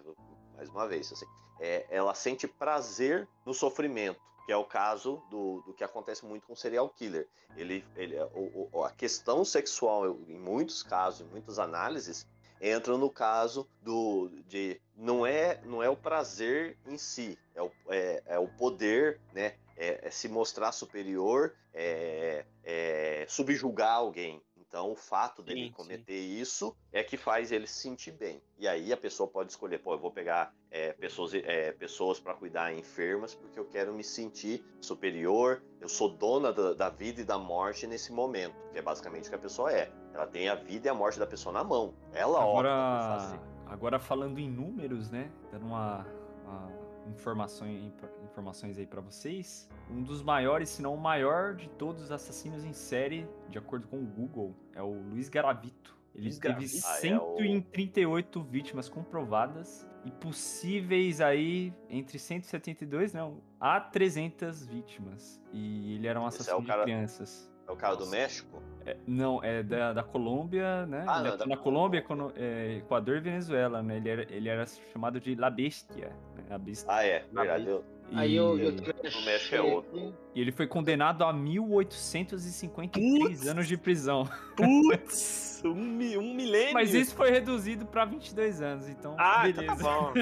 mais uma vez, assim, é, ela sente prazer no sofrimento, que é o caso do, do que acontece muito com o serial killer. Ele, ele, o- o- a questão sexual, em muitos casos, em muitas análises, entra no caso do de não é não é o prazer em si, é o, é, é o poder, né? É, é se mostrar superior, é, é subjugar alguém. Então, o fato dele Sim, sim. cometer isso é que faz ele se sentir bem. E aí a pessoa pode escolher, pô, eu vou pegar é, pessoas, é, pessoas para cuidar enfermas porque eu quero me sentir superior, eu sou dona da, da vida e da morte nesse momento, que é basicamente o que a pessoa é. Ela tem a vida e a morte da pessoa na mão. Ela opta por fazer. Agora, agora falando em números, né? Dando uma, uma informações, informações aí pra vocês. Um dos maiores, se não o maior de todos os assassinos em série, de acordo com o Google, é o Luiz Garavito. Ele Luiz teve Garavito? Ah, é o- 138 vítimas comprovadas e possíveis aí entre 172 não, a 300 vítimas. E ele era um Esse é assassino o cara- de crianças. É o cara do. México? É, não, é da, da Colômbia, né? Ah, não, da na Colômbia, é, Equador e Venezuela, né? Ele era, ele era chamado de La Bestia, né? Bestia. Ah, é, verdade. Eu, Aí eu, eu E- também no México é achei outro. E ele foi condenado a 1853 Putz! anos de prisão. Putz, [LAUGHS] um, um milênio. Mas isso foi reduzido pra 22 anos, então Ah, então beleza. [LAUGHS] tá bom.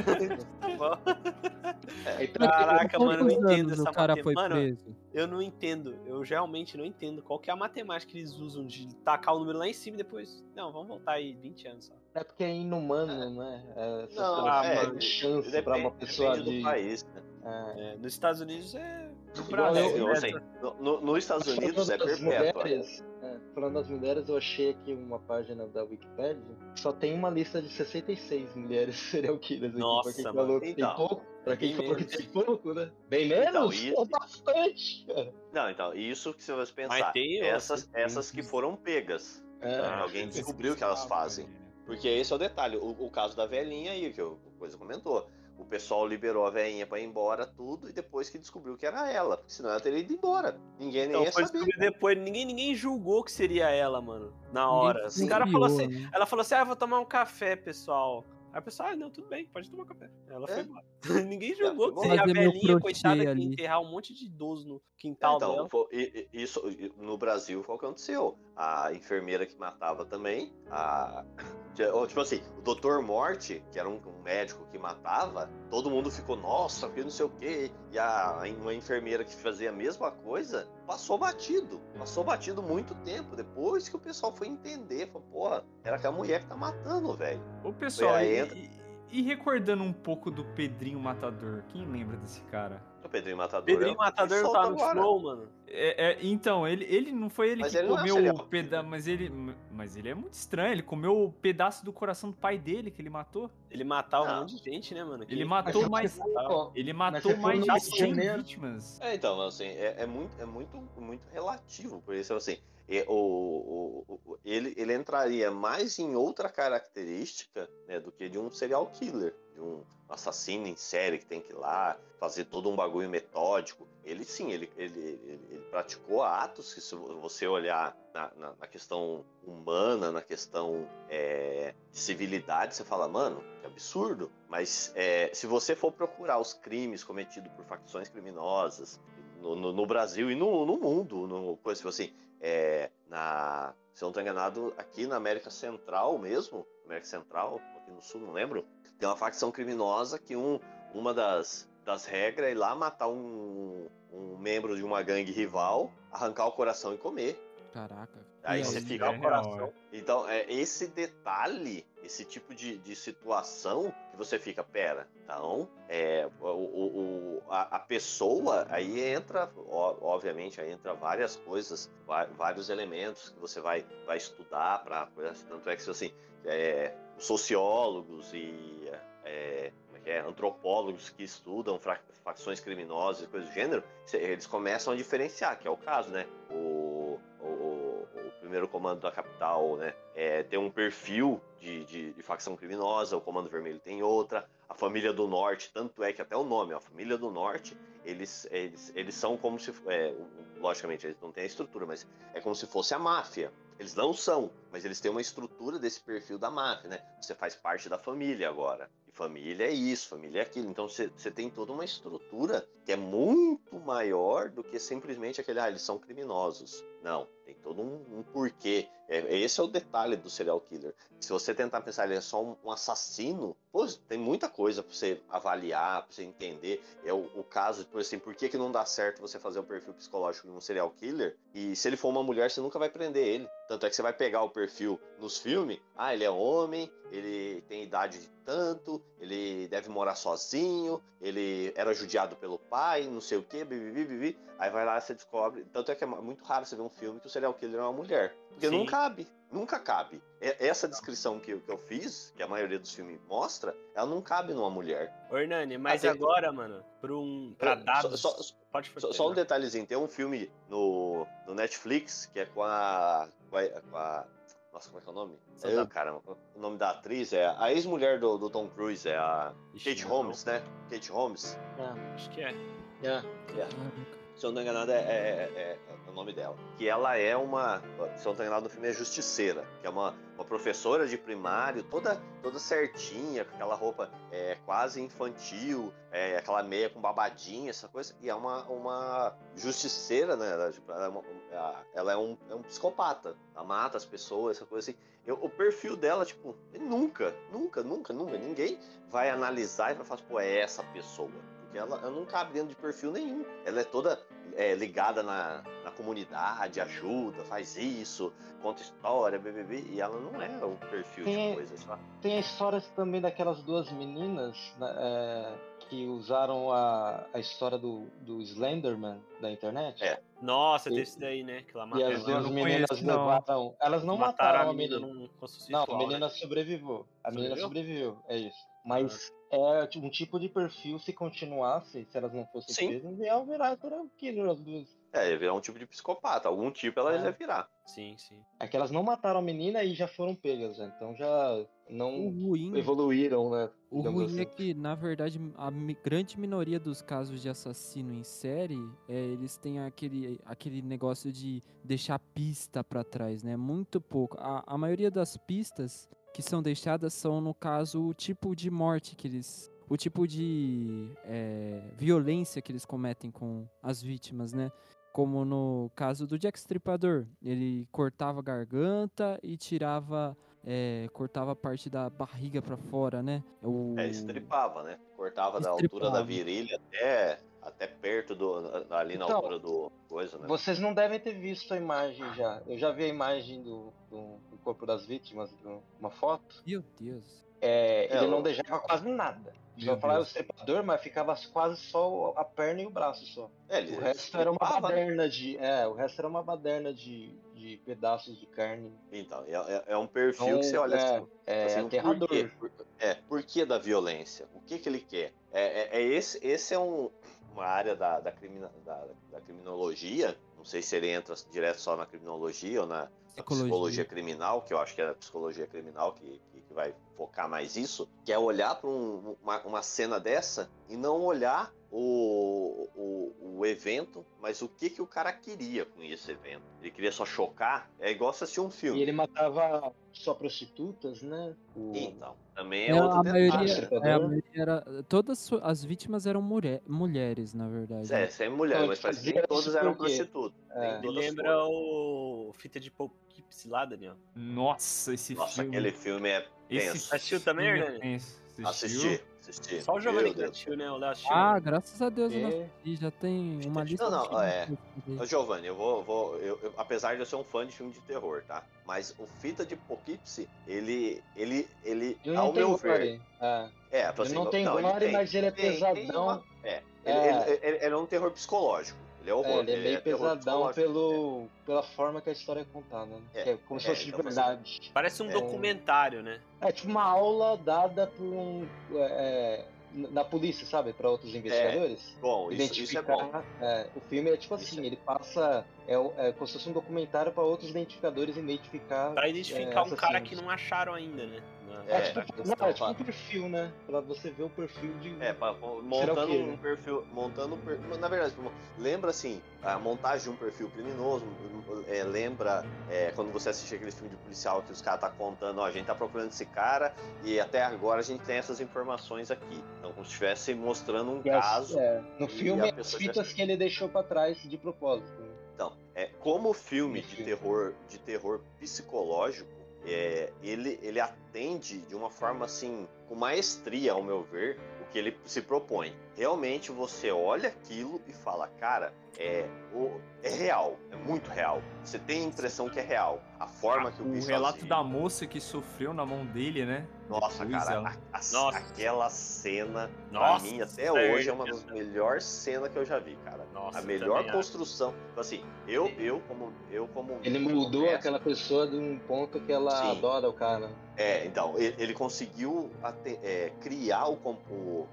tá bom. Aí pra- Caraca, mano, eu não entendo essa o cara matem- foi Mano, preso? Eu não entendo. Eu realmente não entendo qual que é a matemática que eles usam de tacar o número lá em cima e depois. Não, vamos voltar aí 20 anos só. É porque é inumano, né? É, Não, é, chance pra depende, uma pessoa de. do país. Né? É, nos Estados Unidos é. No Igual eu- né? assim, no, no- nos Estados Unidos é perpétua. mulheres, é, falando das mulheres, eu achei aqui uma página da Wikipedia. Só tem uma lista de 66 mulheres [LAUGHS] serial killers aqui. Nossa, pra quem mano. falou que Então, tem pouco. Pra quem bem falou que menos. tem pouco, né? Bem menos? Então, Pô, bastante, cara. Não, então, isso que você vai Mas pensar. tem Essas, tem essas que foram pegas. É. Tá? Alguém descobriu que elas fazem. Porque esse é o detalhe. O, o caso da velhinha aí, que o o Coisa comentou. O pessoal liberou a veinha pra ir embora, tudo, e depois que descobriu que era ela. Porque senão ela teria ido embora. Ninguém nem Então ia saber. depois, ninguém, ninguém julgou que seria ela, mano. Na Ninguém hora. Os caras falaram assim, né? ela falou assim: ah, eu vou tomar um café, pessoal. Aí o pessoal, ah, não, tudo bem, pode tomar café. Ela foi É. embora. [LAUGHS] Ninguém julgou que seria a velhinha, coitada, que enterrar um monte de idoso no quintal Então, dela. foi- e- e- isso no Brasil foi o que aconteceu. A enfermeira que matava também, a [LAUGHS] tipo assim, o Dr. Morte, que era um, um médico que matava, todo mundo ficou, nossa, que não sei o quê. E a, uma enfermeira que fazia a mesma coisa passou batido. Passou batido muito tempo. Depois que o pessoal foi entender, falou, porra, era aquela mulher que tá matando, velho. Ô, pessoal, e, entra- e- e recordando um pouco do Pedrinho Matador, quem lembra desse cara? O Pedrinho Matador. Pedrinho é Matador tá no agora. flow, mano. É, é, então, ele, ele não foi ele Mas que ele é comeu o pedaço, mas ele, mas ele é muito estranho, ele comeu o pedaço do coração do pai dele que ele matou. Ele matava Não. um monte de gente, né, mano? Ele Que- matou mais, ele matou mais de 100 primeiro- vítimas. É, então, assim, é, é muito, é muito, muito relativo. Por isso, assim, é, o, o- o- ele, ele entraria mais em outra característica né, do que de um serial killer, de um assassino em série que tem que ir lá fazer todo um bagulho metódico. Ele sim, ele, ele, ele, ele praticou atos que, se você olhar na, na, na questão humana, na questão é, de civilidade, você fala, mano, que absurdo. Mas é, se você for procurar os crimes cometidos por facções criminosas no, no- no Brasil e no, no mundo, no, coisa tipo assim, é, na, se eu não estou enganado, aqui na América Central mesmo, América Central, aqui no Sul, não lembro, tem uma facção criminosa que um, uma das, das regras é ir lá matar um, um membro de uma gangue rival, arrancar o coração e comer. Caraca. Aí você fica É o coração. real, Então, é esse detalhe, esse tipo de, de situação que você fica, pera, então, é, o, o- o- a, a pessoa, aí entra, ó, obviamente, aí entra várias coisas, vários elementos que você vai, vai estudar para tanto é que assim, é, os sociólogos e é, é é, antropólogos que estudam facções criminosas e coisas do gênero, eles começam a diferenciar, que é o caso, né? O primeiro comando da capital, né? É, tem um perfil de, de, de facção criminosa, o Comando Vermelho tem outra, a família do Norte, tanto é que até o nome, a família do Norte, eles, eles, eles são como se. É, logicamente, eles não têm a estrutura, mas é como se fosse a máfia. Eles não são, mas eles têm uma estrutura desse perfil da máfia, né? Você faz parte da família agora. E família é isso, família é aquilo. Então você, você tem toda uma estrutura que é muito maior do que simplesmente aquele, ah, eles são criminosos. Não, tem todo um, um porquê. É, esse é o detalhe do serial killer. Se você tentar pensar, ele é só um, um assassino, pô, tem muita coisa pra você avaliar, pra você entender. É o, o caso, por assim, por que, que não dá certo você fazer o perfil psicológico de um serial killer? E se ele for uma mulher, você nunca vai prender ele. Tanto é que você vai pegar o perfil nos filmes, ah, ele é homem, ele tem idade de tanto, ele deve morar sozinho, ele era judiado pelo pai, não sei o que, bibi, bibi. Aí vai lá você descobre. Tanto é que é muito raro você ver um filme que o serial killer é uma mulher. Porque Sim. não cabe. Nunca cabe. Essa descrição que, eu- que fiz, que a maioria dos filmes mostra, ela não cabe numa mulher. Ô, Hernani, mas tem- agora, mano, pra, um, pra Só- dados. só- só- Pode Só, só um detalhezinho, tem um filme no, no Netflix que é com a, com a. com a- Nossa, como é que é o nome? Eu, tá- cara, o nome da atriz é. A ex-mulher do, do Tom Cruise, é a Ixi, Kate não. Holmes, né? Kate Holmes. Acho que é. É. Caraca. Se eu não estou enganado, é, é- é- é o nome dela. Que ela é uma. Se eu não estou enganado, no filme é Justiceira, que é uma, uma professora de primário, toda, toda certinha, com aquela roupa é, quase infantil, é, aquela meia com babadinha, essa coisa. E é uma, uma justiceira, né? Ela, tipo, ela é, uma- ela é um, é um psicopata. Ela mata as pessoas, essa coisa assim. Eu- o perfil dela, tipo, nunca, nunca, nunca, nunca. Ninguém vai analisar e vai falar, pô, é essa pessoa. Porque ela, ela não cabe dentro de perfil nenhum. Ela é toda é, ligada na, na comunidade, ajuda, faz isso, conta história, BBB, e ela não é o perfil Tem- de coisa, sabe? Tem a história também daquelas duas meninas né, é, que usaram a, a história do, do Slenderman da internet. É. Nossa, E- tem isso daí, né? Que ela E as duas meninas conheço, não. levaram. Elas não mataram, a menina. num construção Não, a menina né? sobreviveu. A menina Sobreviveu? sobreviveu, é isso. Mas é um tipo de perfil, se continuasse, se elas não fossem Sim. presas, iam virar serial killer as duas. É, ia virar um tipo de psicopata. Algum tipo ela É. ia virar. Sim, sim. É que elas não mataram a menina e já foram pegas, né? Então já O não ruim, evoluíram, né? o ruim é assim. que, na verdade, a grande minoria dos casos de assassino em série, é, eles têm aquele, aquele negócio de deixar pista pra trás, né? Muito pouco. A, a maioria das pistas que são deixadas são, no caso, o tipo de morte que eles. O tipo de é, violência que eles cometem com as vítimas, né? Como no caso do Jack Stripador. Ele cortava a garganta e tirava. é, cortava parte da barriga pra fora, né? O... É, estripava, né? Cortava da altura Estripava. da virilha até, até perto do. ali na Então, altura do coisa, né? Vocês não devem ter visto a imagem já. Eu já vi a imagem do, do corpo das vítimas, uma foto. Meu Deus. É, É, ele não deixava quase nada. Meu Só falava o Deus. estripador, mas ficava quase só a perna e o braço só. É, ele O resto era uma né? baderna de. É, o resto era uma baderna de, de pedaços de carne. Então, é, é- é um perfil Então, que você olha é, assim. é assim, o aterrador. porquê. Por- é, por que da violência? O que, que ele quer? É, é- é esse, esse é um, uma área da, da, crimina- da- da criminologia. Não sei se ele entra direto só na criminologia ou na, na Psicologia. criminal, que eu acho que é a psicologia criminal que, que, que vai focar mais isso, que é olhar para uma, uma cena dessa e não olhar o, o, o evento, mas o que, que o cara queria com esse evento. Ele queria só chocar, é igual se assistir um filme. E ele matava só prostitutas, né? O- Então, também é, É, outro a detalhe. maioria, Estripador. é, a maioria era. Todas as vítimas eram mulher, mulheres, na verdade. É, sempre mulher, Então, mas parece que fazia nem todas eram prostitutas. É. Me lembra o Fita de Poughkeepsie lá, Daniel. Nossa, esse Nossa, filme. aquele filme é esse tenso. Assistiu também, é? Tenso. Assisti, assisti. Só o Giovanni que não assistiu, né? O Léo assistiu. Ah, graças a Deus eu não É. assisti, já tem uma Não, lista. não, filmes é. eu Giovanni, eu vou. vou eu, eu- apesar de eu ser um fã de filme de terror, tá? Mas o Fita de Poughkeepsie, ele. ele. ele. Ele ao não tem meu ver. É. É, Ele assim, não tem ele tem- mas ele é tem- tem pesadão. uma- é, ele, É. ele- ele- ele é um terror psicológico. Ele é horror. É, ele é meio terror pesadão pelo, pela forma que a história é contada, né? É, Que é como se é, fosse de então você- verdade. Parece um É. documentário, né? É tipo uma aula dada por um. é, na polícia, sabe? Pra outros investigadores. Bom, isso, isso é bom. Identificar. é, o filme é tipo Isso assim, é- ele passa. É, é como se fosse um documentário pra outros identificadores identificar. Pra identificar é, um cara assassinos. que não acharam ainda, né? Na- É, É, tipo, não, é tipo um perfil, né? Pra você ver o perfil de. É, pra- montando killer. um perfil. Montando um per- Na verdade, tipo, lembra assim, a montagem de um perfil criminoso, é, lembra é, quando você assiste aquele filme de policial que os caras tá contando, ó, a gente tá procurando esse cara e até agora a gente tem essas informações aqui. Então, como se estivesse mostrando um E as- caso. é, no filme, as fitas que ele deixou pra trás de propósito. né? Então, é, como filme de terror, de terror psicológico, é, ele, ele atende de uma forma assim, com maestria, ao meu ver, o que ele se propõe. Realmente você olha aquilo e fala, cara, é, o- é real, é muito real. Você tem a impressão que é real. A forma que o O bicho relato agia. da moça que sofreu na mão dele, né? Nossa, Depois cara, ela- a- a- Nossa. aquela cena, Nossa, pra mim, até sério, hoje, é uma das melhores cenas que eu já vi, cara. Nossa, a melhor acho. construção. Tipo Assim, eu, eu como. Eu como Ele como mestre- aquela pessoa de um ponto que ela Sim. adora o cara. É, então, ele, ele conseguiu ate- é, criar o, o-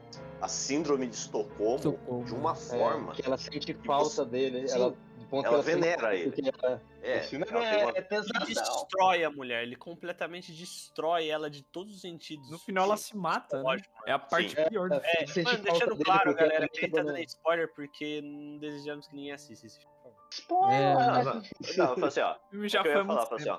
a síndrome de Estocolmo Estocolmo. de uma É, forma. que ela sente falta dele. Sim. Ela, Ela sente venera ele. ela- É, ela é, uma- é Ele pesadão. destrói a mulher, ele completamente destrói ela de todos os sentidos. No final ela se mata, né? Lógico. É a parte Sim. pior do É, filme. É, mano, deixando claro, galera, ele que a gente tá dando spoiler porque não desejamos que ninguém assista esse filme. Spoiler! É, Não, não, não, eu falei assim, ó, O filme já o que eu ia falar, assim, ó,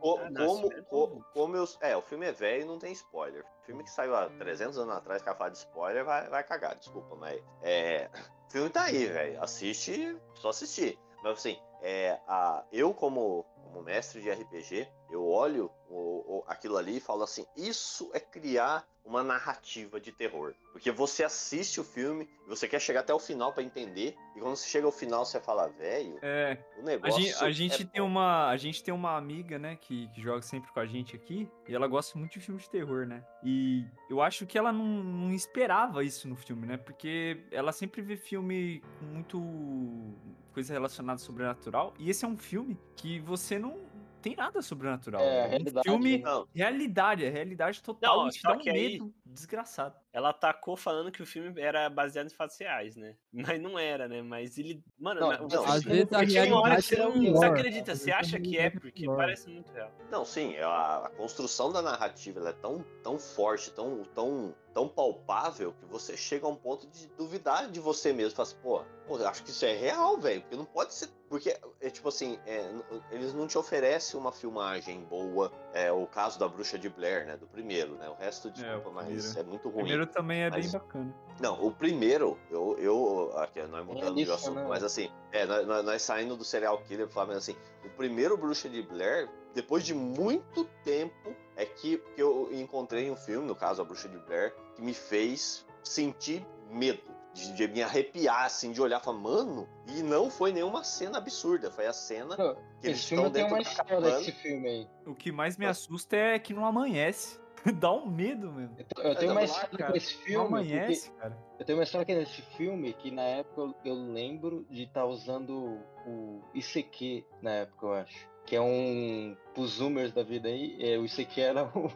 co- não, como, é co- como eu, é, o filme é velho e não tem spoiler. O filme que saiu há 300 anos atrás, que falar de spoiler, vai, vai cagar, desculpa, mas é, o filme tá aí, velho, assiste, só assistir. Mas assim, é, a, eu como, como mestre de RPG, eu olho o- o- aquilo ali e falo assim, isso é criar uma narrativa de terror. Porque você assiste o filme e você quer chegar até o final pra entender, e quando você chega ao final você fala, velho, É, o a negócio gente, a gente é tem uma, a gente tem uma amiga, né, que, que joga sempre com a gente aqui, e ela gosta muito de filme de terror, né? E eu acho que ela não, não esperava isso no filme, né? Porque ela sempre vê filme com muito coisa relacionada ao sobrenatural, e esse é um filme que você não tem nada sobrenatural. É, um realidade, filme né? Não, realidade, é realidade total, Não, te dá um que aí, medo desgraçado. Ela atacou falando que o filme era baseado em fatos reais, né? [LAUGHS] Mas não era, né? Mas ele. Mano, Não, não, você- Às vezes a realidade que você é não pior. desacredita, Às você acha a que é, porque pior. parece muito real. Não, sim, a, a construção da narrativa ela é tão, tão forte, tão, tão, tão palpável, que você chega a um ponto de duvidar de você mesmo. Fala assim, pô, pô, eu acho que isso é real, velho. Porque não pode ser. Porque, é tipo assim, é, eles não te oferecem uma filmagem boa. É o caso da Bruxa de Blair, né? Do primeiro, né? O resto, desculpa, mas primeiro. é muito O ruim. primeiro também é Mas- bem bacana. Não, o primeiro, eu, eu aqui, nós mudando de isso, assunto, né? mas assim, é, nós, nós- nós saindo do serial killer, falando assim, o primeiro Bruxa de Blair, depois de muito tempo, é que, que eu encontrei um filme, no caso A Bruxa de Blair, que me fez sentir medo. De, de me arrepiar, assim, de olhar e falar, mano, e não foi nenhuma cena absurda, foi a cena Pô, que eles estão tem dentro uma da história desse filme aí. O que mais me assusta é que não amanhece. [LAUGHS] Dá um medo mesmo. Eu tô- Eu tenho uma história cara. com esse Não filme. porque- amanhece, cara. Eu tenho uma história aqui nesse filme que na época eu, eu lembro de estar usando o ICQ na época, eu acho. Que é um. Pros zoomers da vida aí, é, o ICQ era [LAUGHS] um,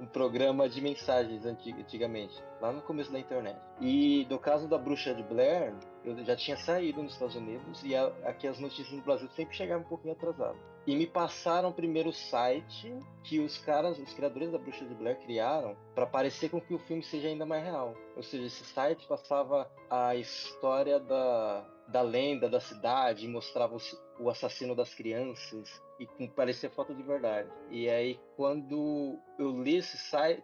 um programa de mensagens anti- antigamente, lá no começo da internet. E no caso da Bruxa de Blair, eu já tinha saído nos Estados Unidos e a- aqui as notícias no Brasil sempre chegavam um pouquinho atrasadas. E me passaram primeiro o site que os caras, os criadores da Bruxa de Blair criaram para parecer com que o filme seja ainda mais real. Ou seja, esse site passava a história da, da lenda da cidade, mostrava os- o assassino das crianças e parecia foto de verdade. E aí quando eu li esse site,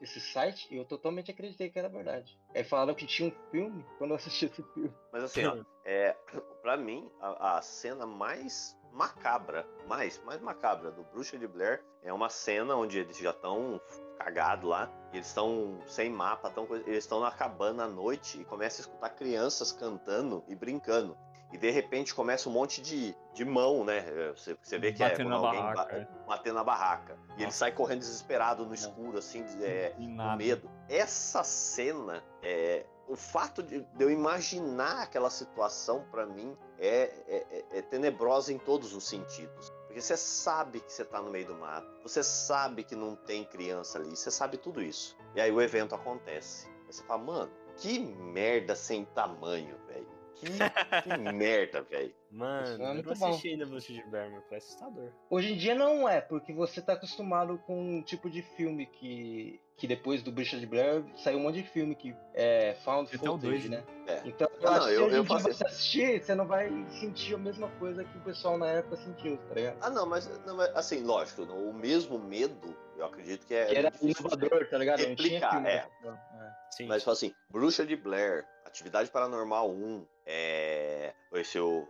esse site, eu totalmente acreditei que era verdade. Aí falaram que tinha um filme quando eu assisti esse filme. Mas assim, ó, é, pra mim, a, a cena mais macabra, mais, mais macabra do Bruxa de Blair é uma cena onde eles já estão cagados lá, eles estão sem mapa, tão, eles estão na cabana à noite e começam a escutar crianças cantando e brincando. E de repente começa um monte de, de mão, né? Você, você vê que é Batendo quando na alguém barraca, ba- é. batendo na barraca. E ele sai correndo desesperado no escuro, assim, é, com medo. Essa cena, é, o fato de, de eu imaginar aquela situação, pra mim, é, é- é- é tenebrosa em todos os sentidos. Porque você sabe que você tá no meio do mato, você sabe que não tem criança ali, você sabe tudo isso. E aí o evento acontece. Aí você fala, mano, que merda sem tamanho, velho. Que, [LAUGHS] que merda, velho. Mano, é eu muito não bom. assisti ainda Bruxa de Blair, parece assustador. Hoje em dia não é, porque você tá acostumado com um tipo de filme que, que depois do Bruxa de Blair saiu um monte de filme que é found Tem até o footage, dois, né? É. Então, eu Ah, acho não, que eu- hoje eu em dia faço- você assistir, você não vai sentir a mesma coisa que o pessoal na época sentiu, tá ligado? Ah, não, mas, não, mas, assim, lógico, o mesmo medo, eu acredito que é. que era inovador, tá ligado? Não tinha replicar, filme é. forma, é. Sim. Mas fala assim, Bruxa de Blair, Atividade Paranormal 1, é, esse o, o-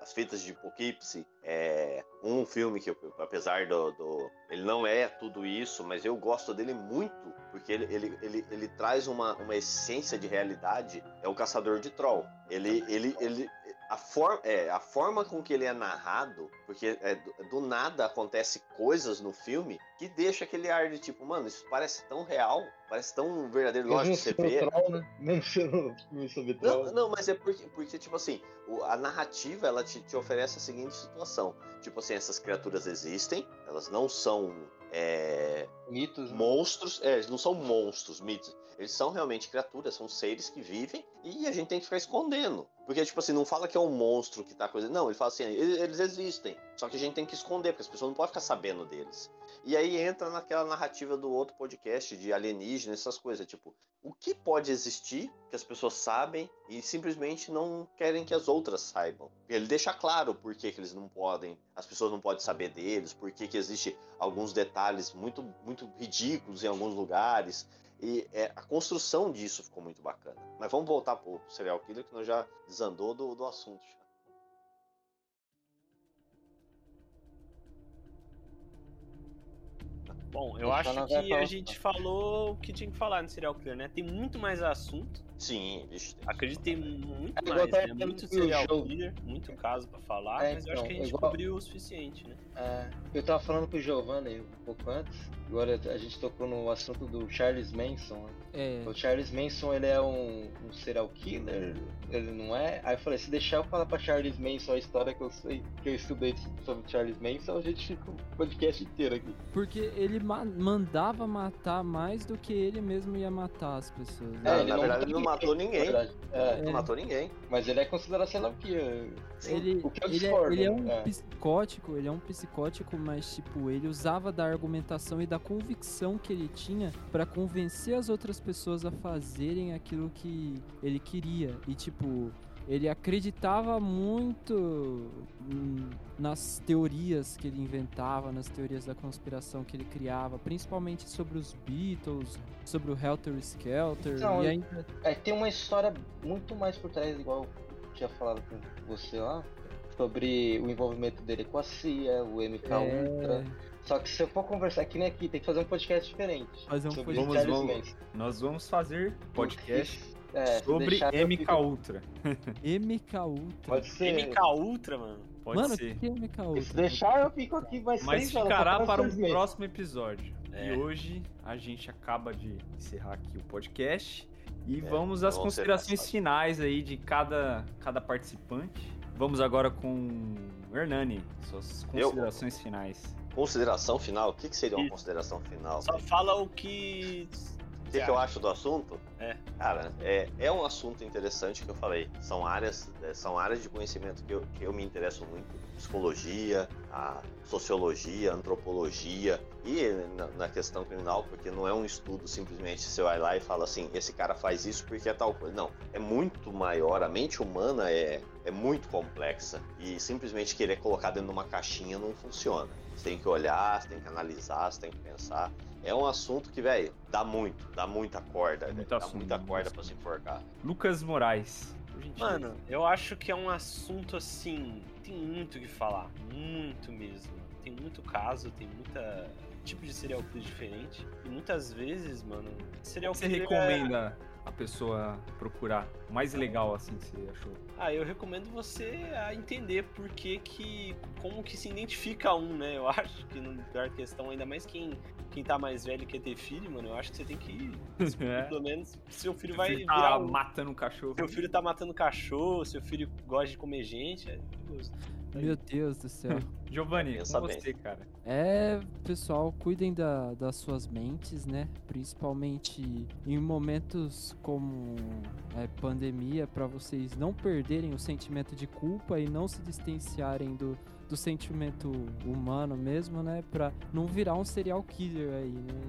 as fitas de Poughkeepsie, é um filme que, apesar do, do- Ele não é tudo isso, mas eu gosto dele muito, porque ele, ele, ele, ele traz uma, uma essência de realidade, é o Caçador de Troll. Ele, ele, ele, a, for, é, a forma com que ele é narrado, porque é, do, do nada acontece coisas no filme que deixa aquele ar de tipo, mano, isso parece tão real, parece tão verdadeiro, lógico, Mesmo você vê. troll, né? [LAUGHS] Mesmo sendo filme sobre troll. Não, não, mas é porque, porque tipo assim, o- a narrativa ela te, te oferece a seguinte situação. Tipo assim, essas criaturas existem, elas não são é, Mitos, né? monstros, é, eles não são monstros, mitos. Eles são realmente criaturas, são seres que vivem e a gente tem que ficar escondendo. Porque, tipo assim, não fala que é um monstro que tá coisa. Não, ele fala assim, eles, existem. Só que a gente tem que esconder, porque as pessoas não podem ficar sabendo deles. E aí entra naquela narrativa do outro podcast de alienígena, essas coisas. Tipo, o que pode existir que as pessoas sabem e simplesmente não querem que as outras saibam? Ele deixa claro por que, que eles não podem, as pessoas não podem saber deles, por que, que existe alguns detalhes muito, muito ridículos em alguns lugares. E é, a construção disso ficou muito bacana. Mas vamos voltar pro serial killer, que nós já desandou do, do assunto. já. Bom, eu acho que a gente falou o que tinha que falar no serial killer, né? Tem muito mais assunto. Sim, tem- Acredito que tem muito É mais, né? Muito jogo. serial killer, muito caso pra falar, É, mas eu acho então, que a gente igual- cobriu o suficiente, né? É, Eu tava falando com o Giovanni um pouco antes, agora a gente tocou no assunto do Charles Manson. né? É, O Charles Manson, ele é um, um serial killer? Ele não é? Aí eu falei, se deixar eu falar pra Charles Manson a história que eu sei, que eu estudei sobre Charles Manson, a gente fica o podcast inteiro aqui. porque ele ma- mandava matar mais do que ele mesmo ia matar as pessoas. né? É, ele na verdade, ele não matou ninguém. É, Não matou ninguém. mas ele é considerado serial killer. Ele, o que eu ele, é, ele é um é. psicótico, ele é um psicótico, mas tipo, ele usava da argumentação e da convicção que ele tinha pra convencer as outras pessoas a fazerem aquilo que ele queria. E tipo, ele acreditava muito nas teorias que ele inventava, nas teorias da conspiração que ele criava, principalmente sobre os Beatles, sobre o Helter Skelter, Não, e eu- ainda É, tem uma história muito mais por trás, igual eu tinha falado com você lá, sobre o envolvimento dele com a CIA, o MK é, Ultra. Só que se eu for conversar aqui nem aqui, tem que fazer um podcast diferente. Fazer um sobre podcast. Vamos, Manson. Nós vamos fazer podcast É, se sobre eu MK fico- Ultra. [LAUGHS] MK Ultra. Pode ser. MK Ultra, mano. Pode Mano, o ser. que é MK Se Ultra? deixar, eu fico aqui mais Mas ficará para um Manson. próximo episódio. É. E hoje a gente acaba de encerrar aqui o podcast. E É, vamos às vamos considerações finais aí de cada, cada participante. Vamos agora com o Hernani, suas Eu? considerações finais. Consideração final? O que, que seria uma Isso. consideração final? Só fala o que. O que, que eu acho do assunto? É. Cara, é, é um assunto interessante que eu falei. São áreas, é, são áreas de conhecimento que eu, que eu me interesso muito. Psicologia, a sociologia, antropologia e na, na questão criminal, porque não é um estudo simplesmente você vai lá e fala assim, esse cara faz isso porque é tal coisa. Não, é muito maior. A mente humana é, é muito complexa e simplesmente querer colocar dentro de uma caixinha não funciona. Você tem que olhar, você tem que analisar, você tem que pensar. É um assunto que, velho, dá muito, dá muita corda, Muito dá assunto, muita muito corda pra se enforcar. Lucas Moraes. Mano, eu acho que é um assunto assim. Tem muito o que falar. Muito mesmo. Tem muito caso, tem muita tipo de serial killer diferente. E muitas vezes, mano, serial você killer. é- recomenda a pessoa procurar? O mais legal, assim, que você achou? Ah, eu recomendo você a entender por que que. como que se identifica um, né? Eu [LAUGHS] acho que no pior questão, ainda mais quem, quem tá mais velho e quer ter filho, mano, eu acho que você tem que. [LAUGHS] É. Pelo menos seu filho Seu vai filho tá virar um. matando um cachorro. Seu filho tá matando cachorro, seu filho gosta de comer gente. É perigoso. Meu Deus do céu. [LAUGHS] Giovanni, Pensa com bem. você, cara. É, pessoal, cuidem da- das suas mentes, né? Principalmente em momentos como é, pandemia, para vocês não perderem o sentimento de culpa e não se distanciarem do, do sentimento humano mesmo, né? Pra não virar um serial killer aí, né?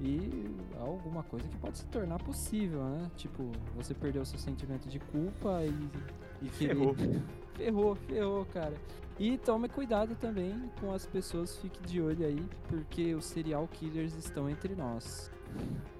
E, e alguma coisa que pode se tornar possível, né? Tipo, você perdeu o seu sentimento de culpa e, e querer... Ferrou. [LAUGHS] ferrou, ferrou, cara. E tome cuidado também com as pessoas, fique de olho aí, porque os serial killers estão entre nós.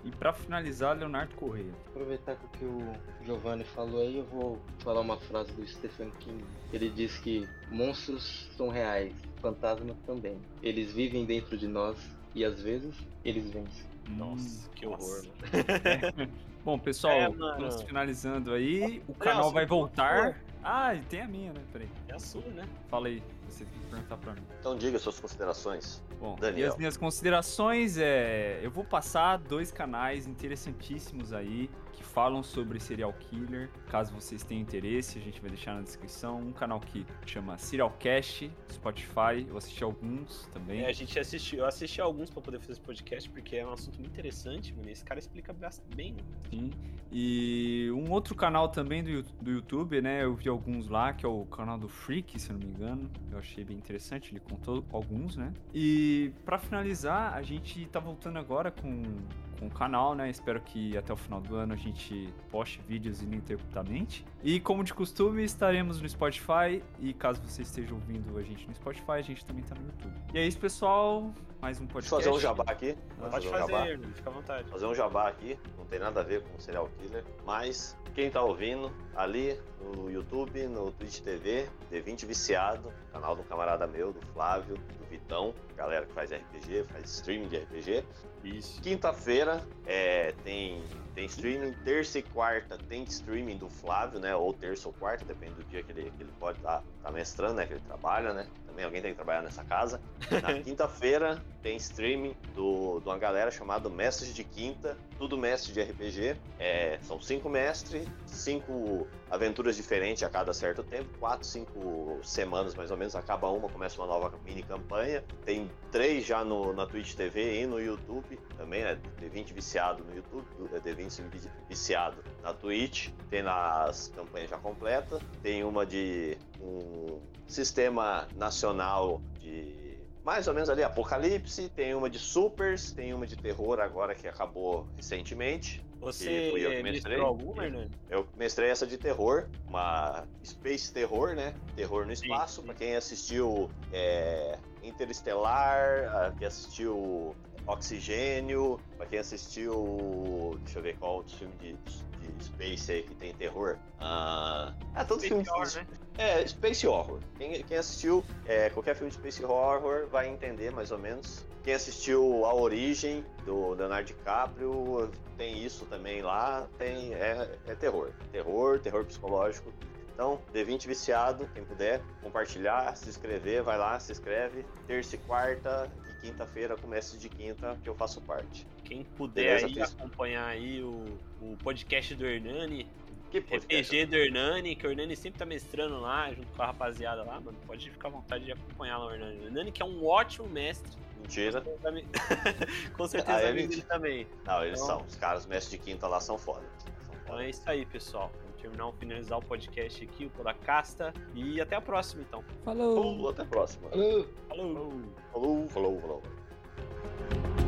E pra finalizar, Leonardo Correia. Aproveitar que o que o Giovanni falou aí, eu vou falar uma frase do Stephen King. Ele diz que monstros são reais, fantasmas também. Eles vivem dentro de nós e às vezes eles vencem. Nossa, que horror, nossa. [LAUGHS] Bom, pessoal, É, estamos finalizando aí. O canal vai voltar. Ah, e tem a minha, né? Peraí. É a sua, né? Fala aí, você tem que perguntar pra mim. Então diga suas considerações. Bom, e Daniel. as minhas considerações é. Eu vou passar dois canais interessantíssimos aí que falam sobre serial killer. Caso vocês tenham interesse, a gente vai deixar na descrição. Um canal que chama Serialcast, Spotify. Eu assisti alguns também. É, a gente assistiu, eu assisti alguns pra poder fazer esse podcast, porque é um assunto muito interessante, mano. Esse cara explica bem, né? Sim. E um outro canal também do, do YouTube, né? Eu vi alguns lá, que é o canal do Freak, se eu não me engano. Eu achei bem interessante, ele contou alguns, né? E pra finalizar, a gente tá voltando agora com, com o canal, né? Espero que até o final do ano a gente poste vídeos ininterruptamente. E como de costume, estaremos no Spotify. E caso você esteja ouvindo a gente no Spotify, a gente também tá no YouTube. E é isso, pessoal. Mais um Deixa podcast. eu fazer um jabá aqui. Ah, Pode um jabá. fazer, irmão, fica à vontade. fazer um jabá aqui, não tem nada a ver com serial killer, mas quem tá ouvindo ali no YouTube, no Twitch TV, D20 Viciado, canal do camarada meu, do Flávio, do Vitão, galera que faz RPG, faz streaming de RPG. Isso. Quinta-feira é, tem, tem streaming, terça e quarta tem streaming do Flávio, né? Ou terça ou quarta, depende do dia que ele, que ele pode estar tá, mestrando, né? Que ele trabalha, né? também alguém tem que trabalhar nessa casa. Na [LAUGHS] quinta-feira tem streaming do, de uma galera chamada Mestres de Quinta, tudo mestre de RPG. É, são cinco mestres, cinco aventuras diferentes a cada certo tempo, quatro, cinco semanas mais ou menos, acaba uma, começa uma nova mini campanha. Tem três já no, na Twitch TV e no YouTube também, né? D20 viciado no YouTube, D20 viciado na Twitch. Tem nas campanhas já completas. Tem uma de um sistema nacional de mais ou menos ali Apocalipse, tem uma de Supers, tem uma de terror agora que acabou recentemente. Você fui eu que mestrei. alguma, Hernani? Eu mestrei essa de terror, uma Space Terror, né? Terror no espaço. Pra quem assistiu é, Interestelar, quem assistiu Oxigênio, pra quem assistiu. Deixa eu ver qual outro filme de, de Space aí que tem terror. Ah, é todo Space filme Horror, de- né? é, Space Horror. Quem, quem assistiu é, qualquer filme de Space Horror vai entender mais ou menos. Quem assistiu A Origem, do Leonardo DiCaprio, tem isso também lá. Tem, é, é terror. Terror, terror psicológico. Então, D20 viciado, quem puder compartilhar, se inscrever, vai lá, se inscreve. Terça e quarta e quinta-feira, começa de quinta, que eu faço parte. Quem puder Beleza, aí acompanhar aí o, o podcast do Hernani, Que? RPG do Hernani, que o Hernani sempre tá mestrando lá, junto com a rapaziada lá, mano. Pode ficar à vontade de acompanhar lá o Hernani. O Hernani que é um ótimo mestre. Mentira. com certeza [LAUGHS] Ah, é amigo dele também. Não, eles Então- são. Os caras mestres de quinta lá são foda. São Então foda. é isso aí, pessoal terminar ou finalizar o podcast aqui, o Podacasta. E até a próxima, então. Falou! falou até a próxima. Falou! Falou! Falou, falou, falou. falou.